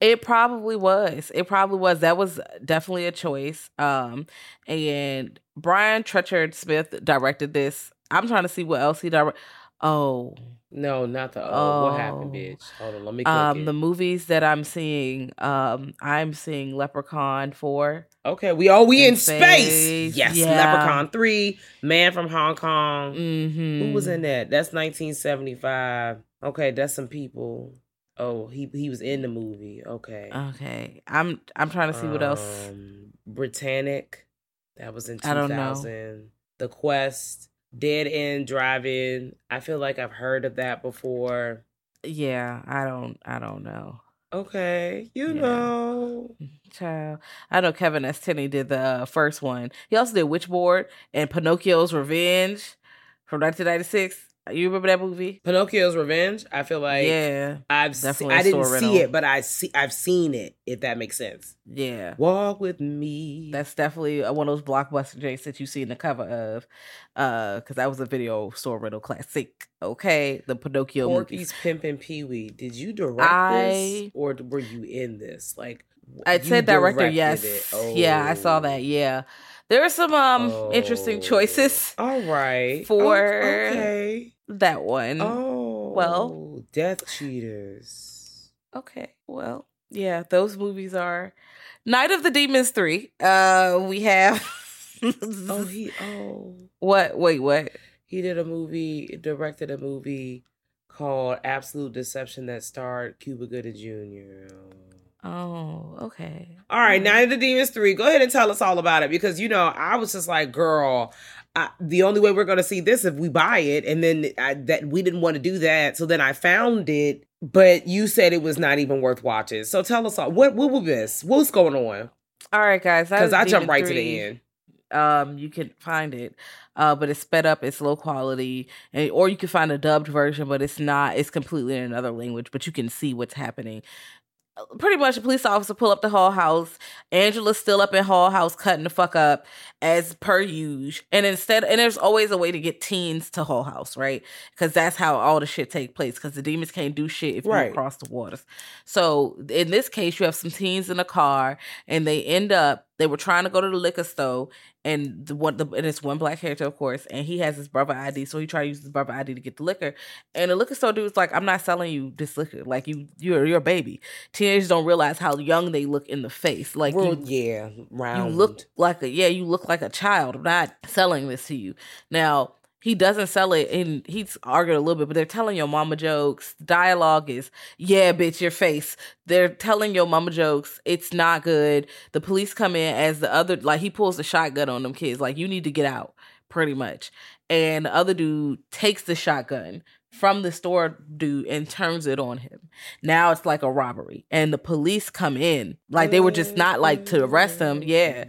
It probably was. It probably was. That was definitely a choice. Um, and Brian Trenchard Smith directed this. I'm trying to see what else he directed. Oh,
No, not the. Oh, what happened,
Oh.
bitch? Hold on, let me.
Um,
it.
the movies that I'm seeing. Um, I'm seeing Leprechaun four.
Okay, we oh we
In
in space.
space,
Yes,
yeah.
Leprechaun three, Man from Hong Kong.
Mm-hmm.
Who was in that? That's 1975. Okay, that's some people. Oh, he he was in the movie. Okay.
Okay, I'm I'm trying to see what else.
Um, Britannic. That was in
I don't know.
2000. The Quest. Dead End Drive-In. I feel like I've heard of that before.
Yeah, I don't I don't know.
Okay, you
Yeah.
know.
Child, I know Kevin S. Tenney did the uh, first one. He also did Witchboard and Pinocchio's Revenge from 1996. You remember that movie?
Pinocchio's Revenge. I feel like
yeah,
I've se-
Definitely a
I didn't see it, but I see I've seen it. If that makes sense.
yeah.
Walk with me.
That's definitely uh, one of those blockbuster Jays that you see in the cover of, uh, because that was a video store rental classic. Okay, the Pinocchio
Porky's
movies.
Pimp and Pee Wee. Did you direct
I-
this, or were you in this? Like,
It
you
said director, yes.
it.
Yeah, I saw
Oh.
that. Yeah, there are some um interesting
Oh.
choices.
All right.
For-
Oh, okay.
That one.
Oh,
well.
Death Cheaters.
Okay, well, yeah, those movies are Night of the Demons three. Uh, we have.
Oh, he. Oh,
what? Wait, what?
he did a movie. Directed a movie called Absolute Deception that starred Cuba Gooding Jr.
Oh, okay.
All right, Night of the Demons 3. Go ahead and tell us all about it because, you know, I was just like, girl, I, the only way we're going to see this if we buy it. And then I, that we didn't want to do that. So then I found it, but you said it was not even worth watching. So tell us all. What, what was this? What's going on?
All right, guys.
Because I jumped right to the end.
um you can find it uh but it's sped up it's low quality and or you can find a dubbed version but it's not it's completely in another language but you can see what's happening pretty much a police officer pull up the Hull House. Angela's still up in Hull House cutting the fuck up as per usual. And instead and there's always a way to get teens to Hull House right? Because that's how all the shit take place because the demons can't do shit if
Right.
you cross the waters. So in this case you have some teens in a car and they end up they were trying to go to the liquor store and the one the and it's one black character of course and he has his brother id so he tried to use his brother id to get the liquor and the liquor store dude's like i'm not selling you this liquor like you you're you're a baby teenagers don't realize how young they look in the face like
Well,
you,
yeah,
you
round.
look like a yeah you look like a child i'm not selling this to you now he doesn't sell it and he's arguing a little bit but they're telling your mama jokes. Dialogue is yeah bitch your face. They're telling your mama jokes. It's not good. The police come in as the other like he pulls the shotgun on them kids like you need to get out pretty much. And the other dude takes the shotgun from the store dude and turns it on him. Now it's like a robbery. And the police come in like they were just not like to arrest him yeah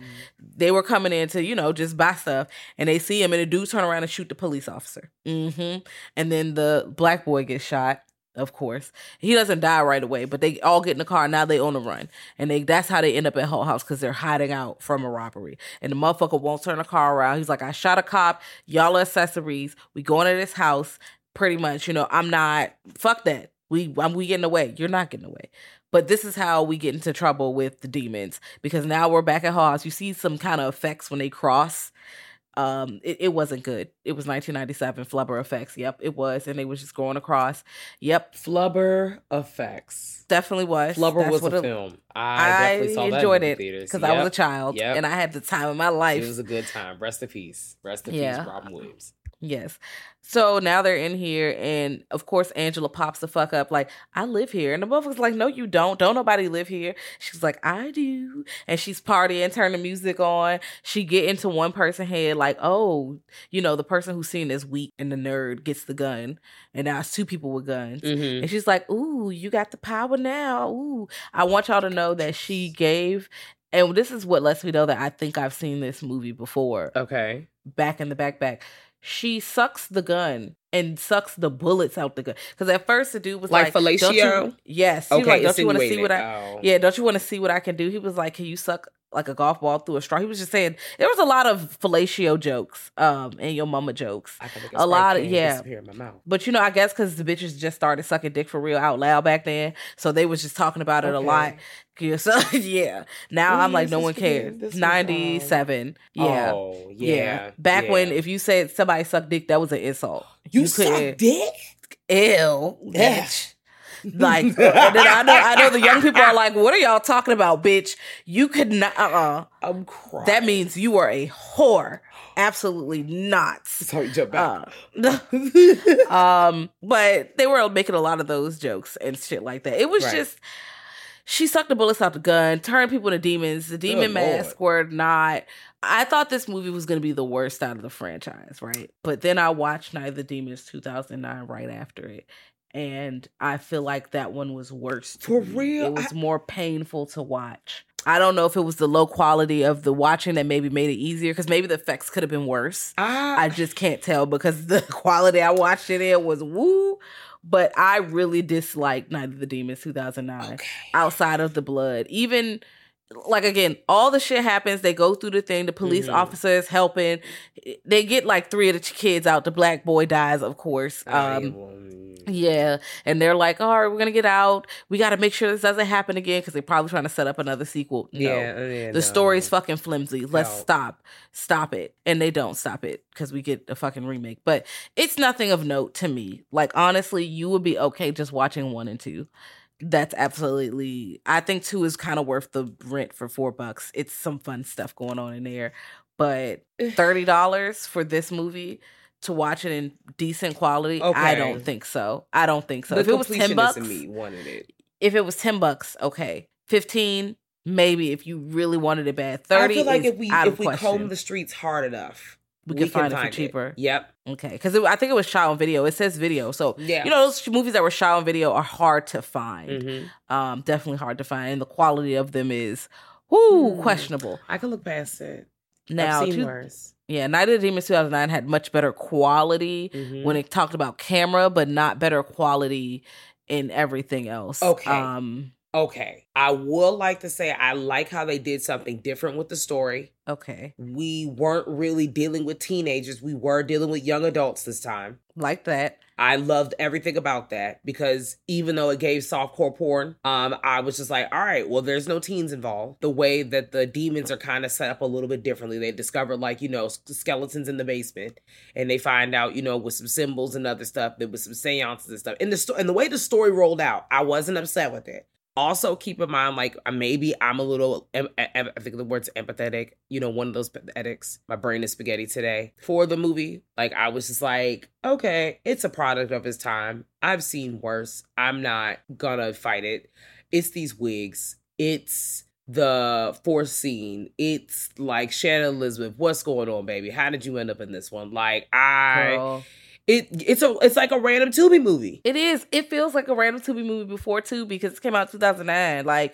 they were coming in to you know just buy stuff and they see him and the dude turn around and shoot the police officer. Hmm and then the black boy gets shot of course. He doesn't die right away but they all get in the car now they on the run. And they that's how they end up at Hull House because they're hiding out from a robbery. And the motherfucker won't turn the car around. He's like I shot a cop. Y'all are accessories. We going to this house. Pretty much you know I'm not fuck that. We I'm, we getting away. You're not getting away but this is how we get into trouble with the demons because now we're back at House you see some kind of effects when they cross um it, it wasn't good it was 1997 flubber effects yep it was and they was just going across yep
Flubber Effects.
definitely was
Flubber
That's
was a
it-
film. I,
I
definitely saw that
enjoyed
in
it
theaters.
because I was a child
Yep.
and I had the time of my life.
It was a good time. Rest in peace. Rest in
Yeah.
peace, Robin Williams.
Yes. So now they're in here, and of course, Angela pops the fuck up, like, I live here. And the motherfucker's like, No, you don't. Don't nobody live here. She's like, I do. And she's partying, turn the music on. She get into one person head, like, Oh, you know, the person who's seen as weak and the nerd gets the gun. And now it's two people with guns.
Mhm.
And she's like, Ooh, you got the power now. Ooh. I want y'all to know that she gave. And this is what lets me know that I think I've seen this movie before
Okay.
back in the backpack. She sucks the gun and sucks the bullets out the gun. Because at first the dude was
Like
like, "Don't you-"
fellatio?
Yes. He
Okay.
like, don't you want to see what I?
Oh.
Yeah. Don't you want to see what I can do? He was like, can you suck like a golf ball through a straw? He was just saying there was a lot of fellatio jokes, um, and your mama jokes. A lot of- yeah.
in my mouth.
But you know, I guess because the bitches just started sucking dick for real out loud back then, so they was just talking about it a lot.
Okay.
Yeah, So yeah, now
What
I'm like, no one cares. Ninety seven. Yeah.
Oh, yeah.
Back when if you said somebody sucked dick, that was an insult.
you,
couldn't-
suck dick.
Ew.
Yeah.
bitch. Like I know I know the young people are like, what are y'all talking about, bitch? You could not uh uh
I'm crying.
That means you are a whore. Absolutely not.
Sorry, jump back.
Uh, um, but they were making a lot of those jokes and shit like that. It was
Right.
just she sucked the bullets out the gun, turned people into demons. The demon
Good
mask were not. I thought this movie was going to be the worst out of the franchise, right? But then I watched Night of the Demons 2009 right after it. And I feel like that one was worse. to
For
me.
real?
It was more painful to watch. I don't know if it was the low quality of the watching that maybe made it easier because maybe the effects could have been worse.
I,
I just can't tell because the quality I watched it in was woo. But I really disliked Night of the Demons 2009
okay.
outside of the blood. Even like again, all the shit happens. They go through the thing. The police
Mhm.
officer is helping. They get like three of the kids out. The black boy dies, of course. Um, yeah, and they're like, "All right, we're gonna get out. We got to make sure this doesn't happen again because they're probably trying to set up another sequel." No.
yeah, yeah,
The
no.
story's fucking flimsy. Let's
No.
stop. Stop it. And they don't stop it because we get a fucking remake. But it's nothing of note to me. Like, honestly, you would be okay just watching one and two. That's absolutely, I think two is kind of worth the rent for four bucks. It's some fun stuff going on in there. But $30 for this movie to watch it in decent quality, I don't think so. I don't think so.
the
if it was 10 bucks,
me wanted it.
if it was 10 bucks, okay. 15 maybe if you really wanted it bad. 30
I feel like if we if we
question.
comb the streets hard enough,
we, can find, it for cheaper.
Yep.
Okay, because I think it was shot on video. It says video, so
Yeah.
you know those movies that were shot on video are hard to find.
Mhm.
Um, definitely hard to find, and the quality of them is whoo
Hmm.
questionable.
I can look past it.
Now,
I've seen
two-
worse.
Yeah, Night of the Demons 2009 had much better quality
Mhm.
when it talked about camera, but not better quality in everything else.
Okay.
Um.
Okay. I would like to say I like how they did something different with the story.
Okay.
We weren't really dealing with teenagers. We were dealing with young adults this time.
Like that.
I loved everything about that because even though it gave softcore porn, um, I was just like, all right, well, there's no teens involved. The way that the demons are kind of set up a little bit differently. They discovered like, you know, skeletons in the basement and they find out, you know, with some symbols and other stuff, there was some seances and stuff. And the sto- and the way the story rolled out, I wasn't upset with it. Also, keep in mind, like uh, maybe I'm a little, I think the word's empathetic. You know, one of those pathetics. My brain is spaghetti today for the movie. Like I was just like, okay, it's a product of its time. I've seen worse. I'm not gonna fight it. It's these wigs. It's the fourth scene. It's like Shannon Elizabeth. What's going on, baby? How did you end up in this one? Like I,
Girl.
It, it's a, it's like a random Tubi movie.
It is. It feels like a random Tubi movie before too because it came out 2009. Like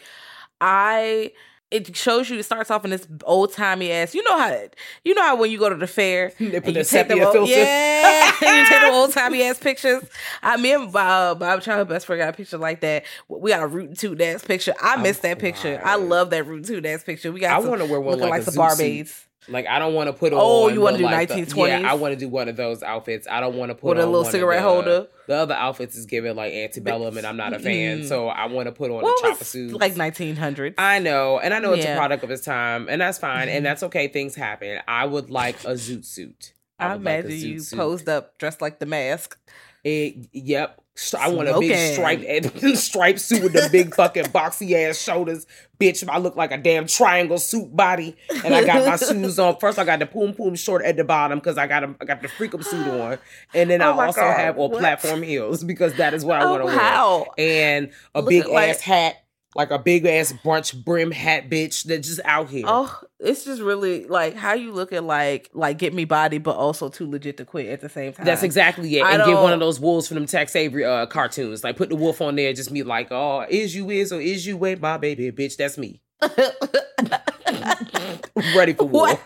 I it shows you it starts off in this old timey ass. You know how you know how when you go to the fair
They put the sepia
old,
filter.
yeah, and you take the old timey ass pictures. I me and Bob, Bob childhood best friend got a picture like that. We got a root and toot ass picture. I
I'm
miss that picture. I love that root and toot ass picture. We got.
I want to wear one
looking
like,
like
a
some
zoot suit.
barmaids
Like I don't want to put on.
Oh, you wanna
the,
do
like, the-
1920s?
Yeah, I want to do one of those outfits. I don't want to put
with a little cigarette
the-
holder.
The other outfits is giving like antebellum, and I'm not a fan,
Mm.
so I want to put on
What
a chopper suit.
like 1900s?
I know, and I know it's a product of its time, and that's fine, and that's okay. Things happen. I would like a zoot suit.
I,
like
imagine
zoot
you
suit.
posed up dressed like the mask.
It, yep. St- I want a big
Smoking.
striped eh, striped suit with the big fucking boxy ass shoulders. Bitch, I look like a damn triangle suit body. And I got my shoes on. First I got the poom poom short at the bottom because I got a, I got the freakum suit on. And then
Oh
I also
God,
have
what?
platform heels because that is what I
Oh,
want to wear.
wow.
And a
Look
big
at, like-
ass hat, like a big ass brunch brim hat bitch that just out here.
Oh, it's just really like how you look at like like get me body, but also too legit to quit at the same time.
That's exactly it.
I
And get one of those wolves from them Tex Avery uh, cartoons. Like put the wolf on there, just be like, oh, is you is or is you wait my baby, bitch? That's me. Ready for war.
what?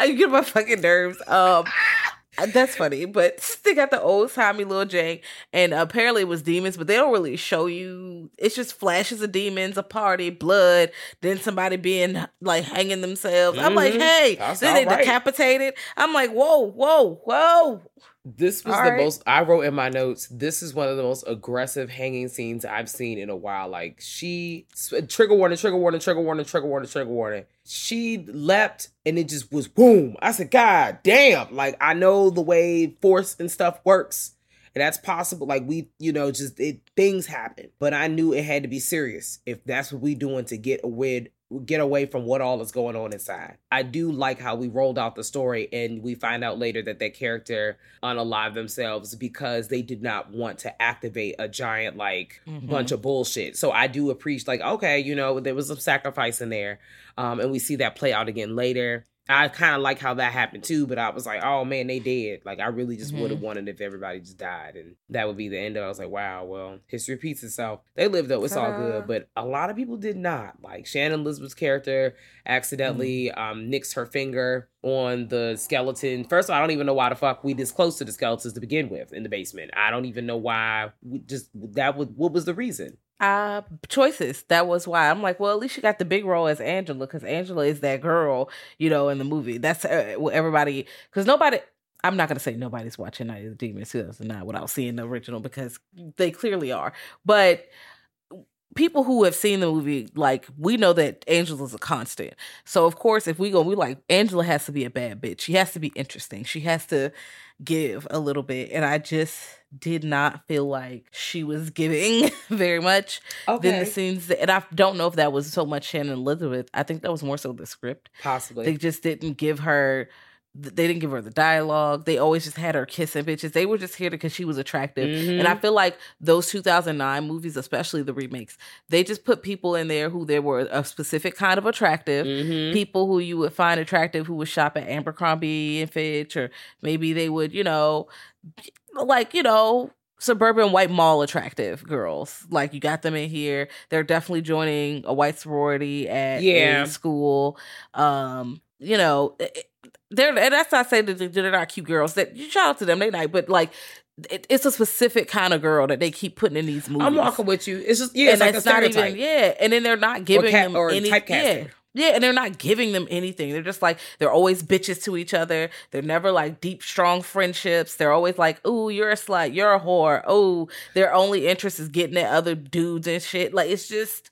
You get my fucking nerves. Um, that's funny, but they got the old timey little jank, and apparently it was demons, but they don't really show you. It's just flashes of demons, a party, blood, then somebody being like hanging themselves. I'm like,
Mhm.
hey,
That's
then they
right.
decapitated. I'm like, whoa, whoa, whoa.
This was
All
the
right.
most I wrote in my notes. This is one of the most aggressive hanging scenes I've seen in a while. Like she trigger warning, trigger warning, trigger warning, trigger warning, trigger warning. She leapt and it just was boom. I said, God damn! Like I know the way force and stuff works, and that's possible. Like we, you know, just it things happen. But I knew it had to be serious if that's what we doing to get away get away from what all is going on inside. I do like how we rolled out the story and we find out later that that character unalive themselves because they did not want to activate a giant like
Mhm.
bunch of bullshit. So I do appreciate like okay, you know, there was some sacrifice in there. Um and we see that play out again later. I kind of like how that happened too, but I was like, oh man, they did. Like, I really just would have wanted if everybody just died, and that would be the end of it. I was like, wow, well, history repeats itself. They lived though, it's all
Ta-da.
good, but a lot of people did not. Like, Shannon Elizabeth's character accidentally um, nicks her finger on the skeleton. First of all, I don't even know why the fuck we this close to the skeletons to begin with in the basement. I don't even know why. We just that was what was the reason.
Uh choices. That was why. I'm like well at least you got the big role as angela because angela is that girl you know in the movie. That's uh, what everybody because nobody i'm not going to say nobody's watching night of the demons. 2009 without seeing the original because they clearly are. But people who have seen the movie like we know that angela's a constant. So of course if we go we like angela has to be a bad bitch. She has to be interesting. She has to give a little bit and i just did not feel like she was giving very much than the scenes that, and i don't know if that was so much shannon elizabeth i think that was more so the script
possibly.
they just didn't give her they didn't give her the dialogue they always just had her kissing bitches they were just here because she was attractive and i
Mhm.
feel like those 2009 movies especially the remakes they just put people in there who they were a specific kind of attractive
Mhm.
people who you would find attractive who would shop at Abercrombie and Fitch, or maybe they would, you know, like, you know, suburban white mall attractive girls. Like you got them in here. They're definitely joining a white sorority at
Yeah.
school. Um, you know, it- they're and that's not saying that they're not cute girls. That you shout out to them, they nice, but like it, it's a specific kind of girl that they keep putting in these movies.
I'm walking with you. It's just yeah, it's
and
like a
not even yeah and then they're not giving
ca-
them
or
any
typecasting.
yeah. yeah and they're not giving them anything. They're just like they're always bitches to each other. They're never like deep strong friendships. They're always like ooh you're a slut. You're a whore. Oh their only interest is getting at other dudes and shit. Like it's just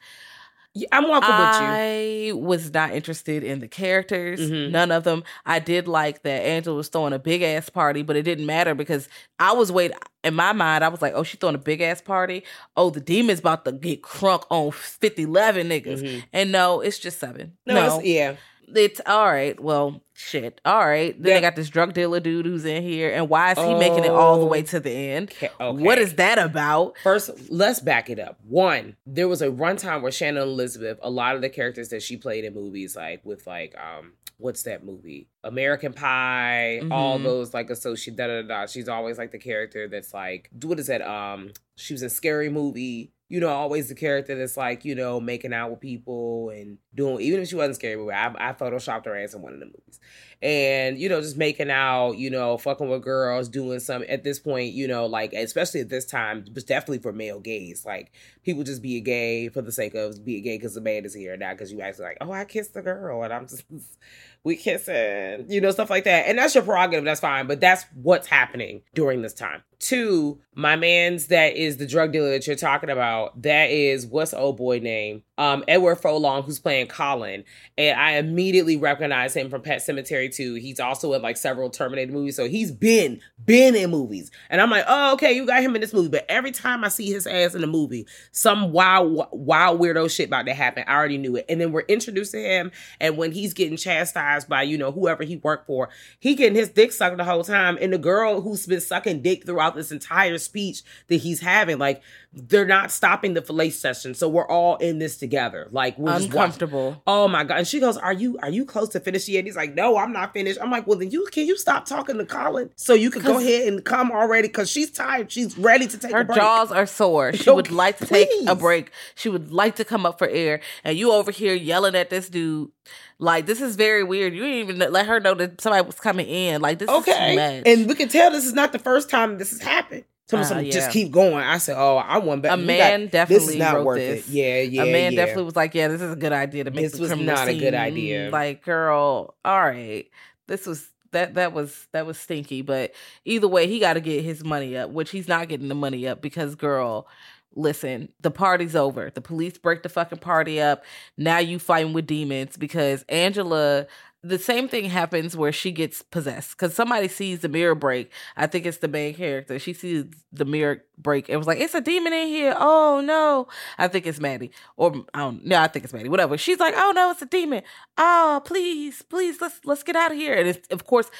I'm walking
I with you. I was not interested in the characters,
Mhm.
none of them. I did like that Angela was throwing a big ass party, but it didn't matter because I was waiting. In my mind, I was like, "Oh, she's throwing a big ass party. Oh, the demon's about to get crunk on 50, 11 niggas."
Mhm.
And no, it's just seven. No,
No, yeah.
It's all right. Well, shit. All right. Then
Yeah.
they got this drug dealer dude who's in here, and why is he making it all the way
Oh.
to the end?
Okay, okay.
What is that about?
First, let's back it up. One, there was a runtime where Shannon Elizabeth, a lot of the characters that she played in movies, like with like um, what's that movie? American Pie, all
Mhm.
those like associate da da da. da. She's always like the character that's like, what is that? Um, she was in Scary Movie. You know, always the character that's like, you know, making out with people and doing. Even if she wasn't scary I, I photoshopped her ass in one of the movies, and you know, just making out, you know, fucking with girls, doing some. At this point, you know, like especially at this time, was definitely for male gaze. Like people just be a gay for the sake of being gay because the man is here now. Because you actually like, oh, I kissed the girl, and I'm just we kissing, you know, stuff like that. And that's your prerogative, that's fine. But that's what's happening during this time. Two, my man's that is the drug dealer that you're talking about, that is what's old boy name? Um, Edward Furlong, who's playing Colin. And I immediately recognize him from Pet Sematary 2. He's also in like several Terminator movies. So he's been, been in movies. And I'm like, oh, okay, you got him in this movie. But every time I see his ass in a movie, some wild, wild weirdo shit about to happen. I already knew it. And then we're introduced to him. And when he's getting chastised by, you know, whoever he worked for, he getting his dick sucked the whole time. And the girl who's been sucking dick throughout this entire speech that he's having, like, they're not stopping the fillet session. So we're all in this together. Like we're
uncomfortable.
Oh my god! And she goes, "Are you are you close to finishing yet?" He's like, "No, I'm not finished." I'm like, "Well, then you can you stop talking to Colin so you can go ahead and come already because she's tired. She's ready to take
her jaws are sore. She would like to please. take a break. She would like to come up for air, and you over here yelling at this dude. Like this is very weird. You didn't even let her know that somebody was coming in. Like this okay,
and we can tell this is not the first time this has happened. Tell me uh, yeah. just keep going. I said, oh, I want
better. A man got, definitely this is not
wrote
worth this.
It. Yeah, yeah.
A man
yeah.
definitely was like, yeah, this is a good idea to make
this was not
scene.
a good idea.
Like, girl, all right, this was that that was that was stinky. But either way, he got to get his money up, which he's not getting the money up because, girl, listen, the party's over. The police break the fucking party up. Now you fighting with demons because Angela the same thing happens where she gets possessed because somebody sees the mirror break. I think it's the main character. She sees the mirror break and was like, "It's a demon in here." Oh no! I think it's Maddie, or I don't. No, I think it's Maddie. Whatever. She's like, "Oh no, it's a demon." Oh please, please, let's let's get out of here. And it's, of course,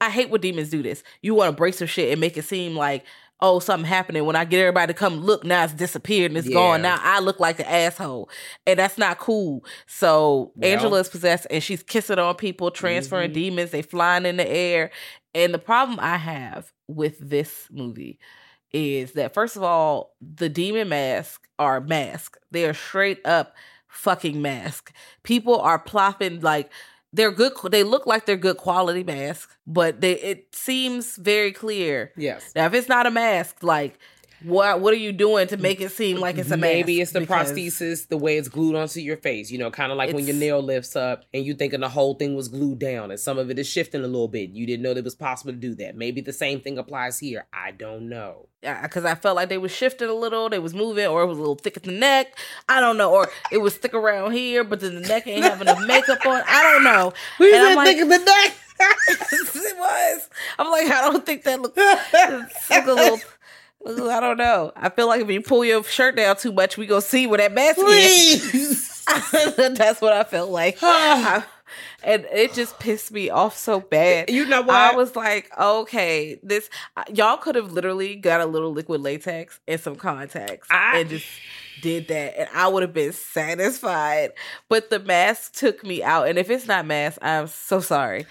I hate when demons do this. You want to break some shit and make it seem like oh, something happening. When I get everybody to come look, now it's disappeared and it's yeah. gone. Now I look like the asshole. And that's not cool. So well, Angela is possessed and she's kissing on people, transferring mm-hmm. demons, they flying in the air. And the problem I have with this movie is that first of all, the demon masks are masks. They are straight up fucking mask. People are plopping like they're good they look like they're good quality masks but they it seems very clear.
Yes.
Now if it's not a mask like what what are you doing to make it seem like it's a
maybe it's the prosthesis the way it's glued onto your face you know kind of like when your nail lifts up and you thinking the whole thing was glued down and some of it is shifting a little bit. You didn't know that it was possible to do that. Maybe the same thing applies here. I don't know.
Yeah because i felt like they was shifting a little they was moving or it was a little thick at the neck. I don't know or it was thick around here but then the neck ain't having enough makeup on. I don't know.
We said like, thick at the neck.
It was. I'm like, I don't think that looks, looks a little I don't know. I feel like if you pull your shirt down too much, we gonna see where that mask Please. is. That's what I felt like. and it just pissed me off so bad.
You know what?
I was like, okay, this y'all could have literally got a little liquid latex and some contacts I, and just did that, and I would have been satisfied. But the mask took me out, and if it's not mask, I'm so sorry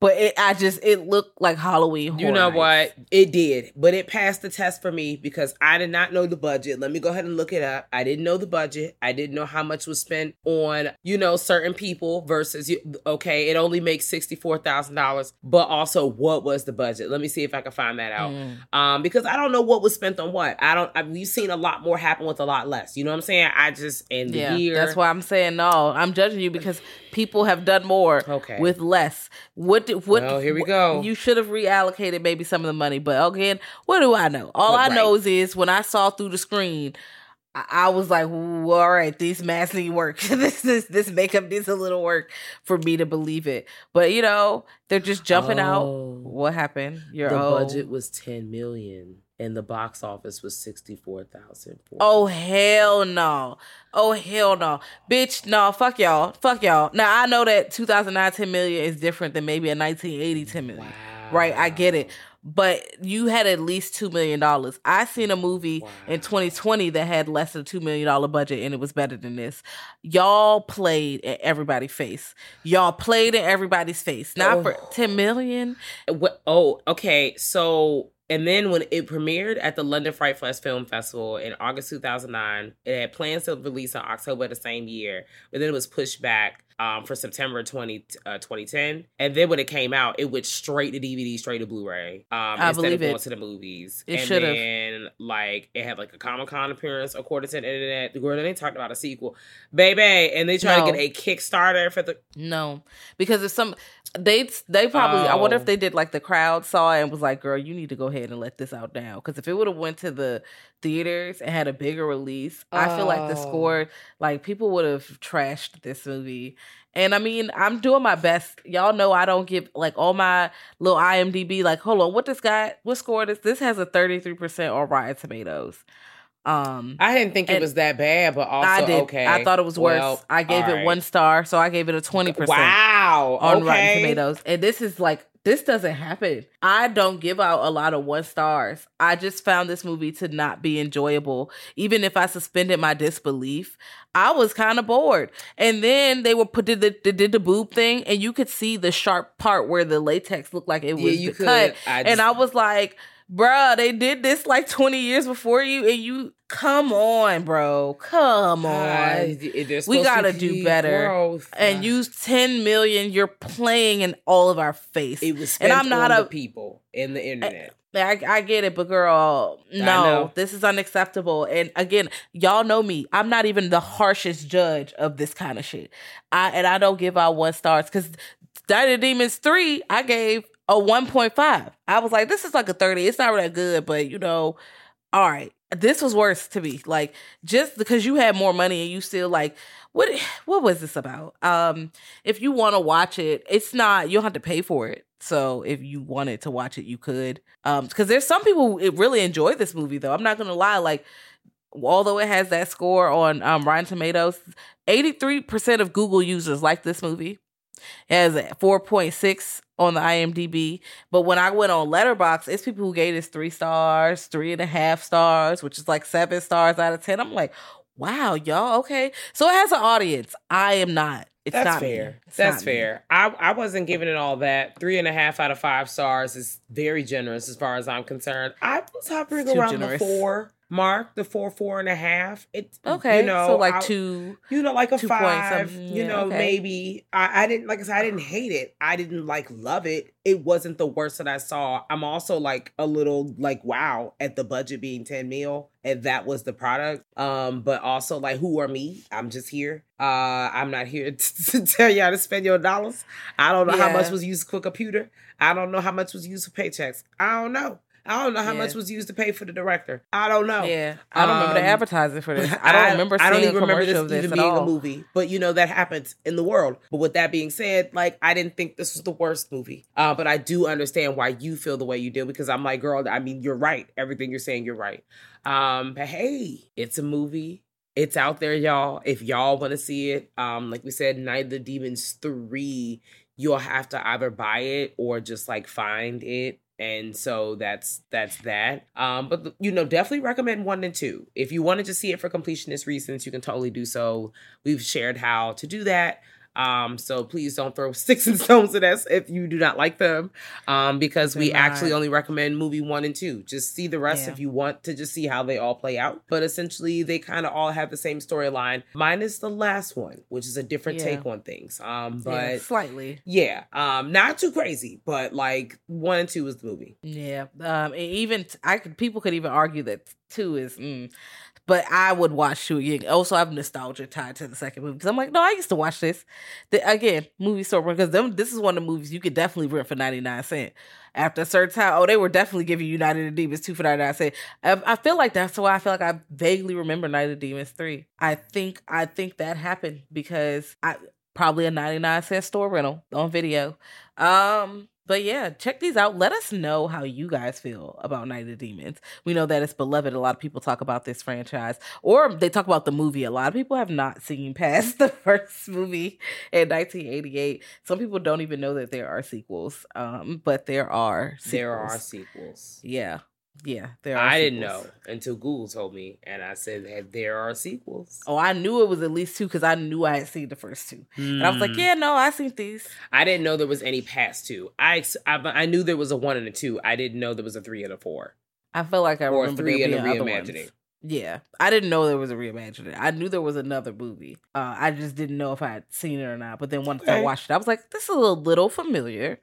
but it, I just it looked like Halloween.
you know what? It did, but it passed the test for me because I did not know the budget. Let me go ahead and look it up. I didn't know the budget. I didn't know how much was spent on you know certain people versus okay, it only makes sixty four thousand dollars, but also what was the budget? Let me see if I can find that out. Mm. Um, because I don't know what was spent on what. I don't. I've we've seen a lot more happen with a lot less. You know what I'm saying? I just in the yeah, year.
That's why I'm saying no. I'm judging you because people have done more okay. with less. What did what?
Well, here we go.
You should have reallocated maybe some of the money, but again, what do I know? All I know is when I saw through the screen. I was like, all right, these masks need work. this this this makeup needs a little work for me to believe it. But you know, they're just jumping oh, out. What happened?
Your the budget was ten million and the box office was 64,000.
Oh hell no. Oh hell no. Bitch, no, fuck y'all. Fuck y'all. Now I know that 2009 10 million is different than maybe a 1980 10 million. Wow. Right? I get it. But you had at least $2 million. I seen a movie wow. in 2020 that had less than $2 million budget and it was better than this. Y'all played at everybody's face. Y'all played in everybody's face. Not oh. for 10 million.
What, oh, okay. So and then when it premiered at the London Fright Fest Film Festival in August 2009, it had plans to release in October the same year, but then it was pushed back um, for September 20, uh, 2010. And then when it came out, it went straight to DVD, straight to Blu-ray. Um, I instead of going it. to the movies.
It should have.
And like it had like a Comic Con appearance according to the internet. The girl they talked about a sequel, baby, and they tried no. to get a Kickstarter for the.
No, because if some they they probably oh. I wonder if oh. they did like the crowd saw it and was like, girl, you need to go ahead and let this out now. Because if it would have went to the theaters and had a bigger release, I feel like the
Oh.
score, like people would have trashed this movie. And I mean, I'm doing my best. Y'all know I don't give like all my little IMDb. Like, hold on, what this guy? What score this? This has a 33 percent on Rotten Tomatoes. Um,
I didn't think it was that bad, but also
I did.
okay.
I thought it was worse.
Well,
I gave it
right.
one star, so I gave it a 20 percent
Wow.
on
okay.
Rotten Tomatoes. And this is like this doesn't happen. I don't give out a lot of one stars. I just found this movie to not be enjoyable. Even if I suspended my disbelief, I was kind of bored. And then they were put did the they did the boob thing, and you could see the sharp part where the latex looked like it
Yeah,
was
you
cut.
could. I
and I was like, bruh, they did this like 20 years before you, and you come on, bro. Come on.
There's
We
supposed to
gotta do better.
growth.
and use 10 million you're playing in all of our face
It was
and i'm not
on
a
the people in the internet.
I, I get it but girl no this is unacceptable and again y'all know me i'm not even the harshest judge of this kind of shit i and i don't give out one stars because Night of demons 3 i gave a 1.5 i was like this is like a 30 it's not that good but you know all right. This was worse to me like just because you had more money and you still like what what was this about? Um if you want to watch it it's not you don't have to pay for it. So if you wanted to watch it you could. Um because there's some people who really enjoy this movie though. I'm not gonna lie like although it has that score on um rotten tomatoes 83% of google users like this movie it has a 4.6 on the IMDb. But when I went on Letterbox, it's people who gave this three stars, three and a half stars, which is like seven stars out of ten. I'm like, wow, y'all, okay. So it has an audience. I am not. It's
That's
not me.
fair. That's
not me.
fair. I, I wasn't giving it all that. Three and a half out of five stars is very generous as far as I'm concerned. I was hovering around
generous.
the four mark, the four, four and a half. It's
Okay,
you know,
so like
I-
two.
you know, like a five. you
yeah,
know,
okay.
maybe. I, I didn't, like I said, I didn't hate it. I didn't like love it. It wasn't the worst that I saw. I'm also like a little like, wow, at the budget being 10 mil, and that was the product. Um, but also like, who are me? I'm just here. Uh, I'm not here to, tell you how to spend your dollars. I don't know how much was used for computer. I don't know how much was used for paychecks. I don't know. I don't know how
Yeah.
much was used to pay for the director. I don't know.
Yeah, I don't remember the
Um,
advertising for this. I don't remember
I don't even remember this
this
even being
all.
a movie. But you know that happens in the world. But with that being said, like I didn't think this was the worst movie. Uh, but I do understand why you feel the way you do because I'm like, girl, I mean, you're right. Everything you're saying, you're right. Um, but hey, it's a movie. It's out there, y'all. If y'all want to see it, um, like we said, Night of the Demons 3, you'll have to either buy it or just like find it and so that's that's that. Um but you know definitely recommend one and two. If you wanted to see it for completionist reasons you can totally do so. We've shared how to do that um so please don't throw sticks and stones at us if you do not like them um because we
Do
actually only recommend movie one and two just see the rest
Yeah.
if you want to just see how they all play out but essentially they kind of all have the same storyline minus the last one which is a different
Yeah.
take on things um but
yeah, slightly.
yeah, um, not too crazy, but like one and two is the movie.
Yeah, um, even t- I could people could even argue that two is, mm, but I would watch two again. Also, I have nostalgia tied to the second movie because I'm like, no, I used to watch this. The, again, movie store because them this is one of the movies you could definitely rent for ninety nine cent. After a certain time, oh, they were definitely giving you Night of the Demons two for ninety nine cent. I, I feel like that's why I feel like I vaguely remember Night of the Demons three. I think I think that happened because I probably a ninety nine cent store rental on video. Um, but yeah, check these out. Let us know how you guys feel about Night of the Demons. We know that it's beloved. A lot of people talk about this franchise, or they talk about the movie. A lot of people have not seen past the first movie in 1988. Some people don't even know that there are sequels. Um, but there are. Sequels.
There are sequels.
Yeah, yeah. There are.
I didn't know until Google told me, and I said that there are sequels.
Oh, I knew it was at least two because I knew I had seen the first two, and I was like,
Hmm.
yeah, no, I seen these.
I didn't know there was any past two. I, I I knew there was a one and a two. I didn't know there was a three and a four,
I feel like I
or
remember
three and a reimagining.
Yeah, I didn't know there was a reimagining. I knew there was another movie. Uh, I just didn't know if I had seen it or not. But then once I watched it, I was like, "This is a little familiar."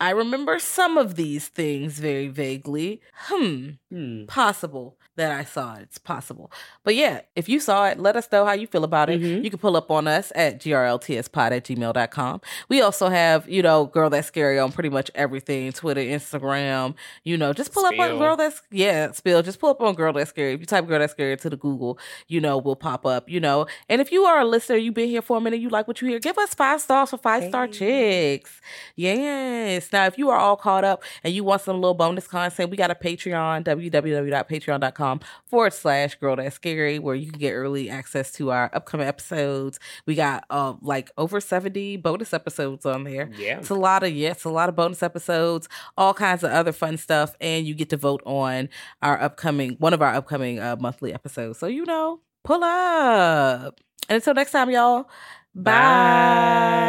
I remember some of these things very vaguely. Hmm,
Hmm.
possible. That I saw it. It's possible. But yeah, if you saw it, let us know how you feel about it.
Mhm.
You can pull up on us at grltspod at gmail.com. We also have, you know, Girl That's Scary on pretty much everything Twitter, Instagram. You know, just pull up on Girl That's, yeah, Spill. Just pull up on Girl That's Scary. If you type Girl That's Scary into the Google, you know, we'll pop up, you know. And if you are a listener, you've been here for a minute, you like what you hear, give us five stars for Five Star Chicks. Yes. Now, if you are all caught up and you want some little bonus content, we got a Patreon, www.patreon.com forward slash girl that's scary, where you can get early access to our upcoming episodes. We got uh, like over 70 bonus episodes on there.
Yeah.
It's a lot of, yes, a lot of bonus episodes, all kinds of other fun stuff. And you get to vote on our upcoming, one of our upcoming uh, monthly episodes. So, you know, pull up. And until next time, y'all, bye.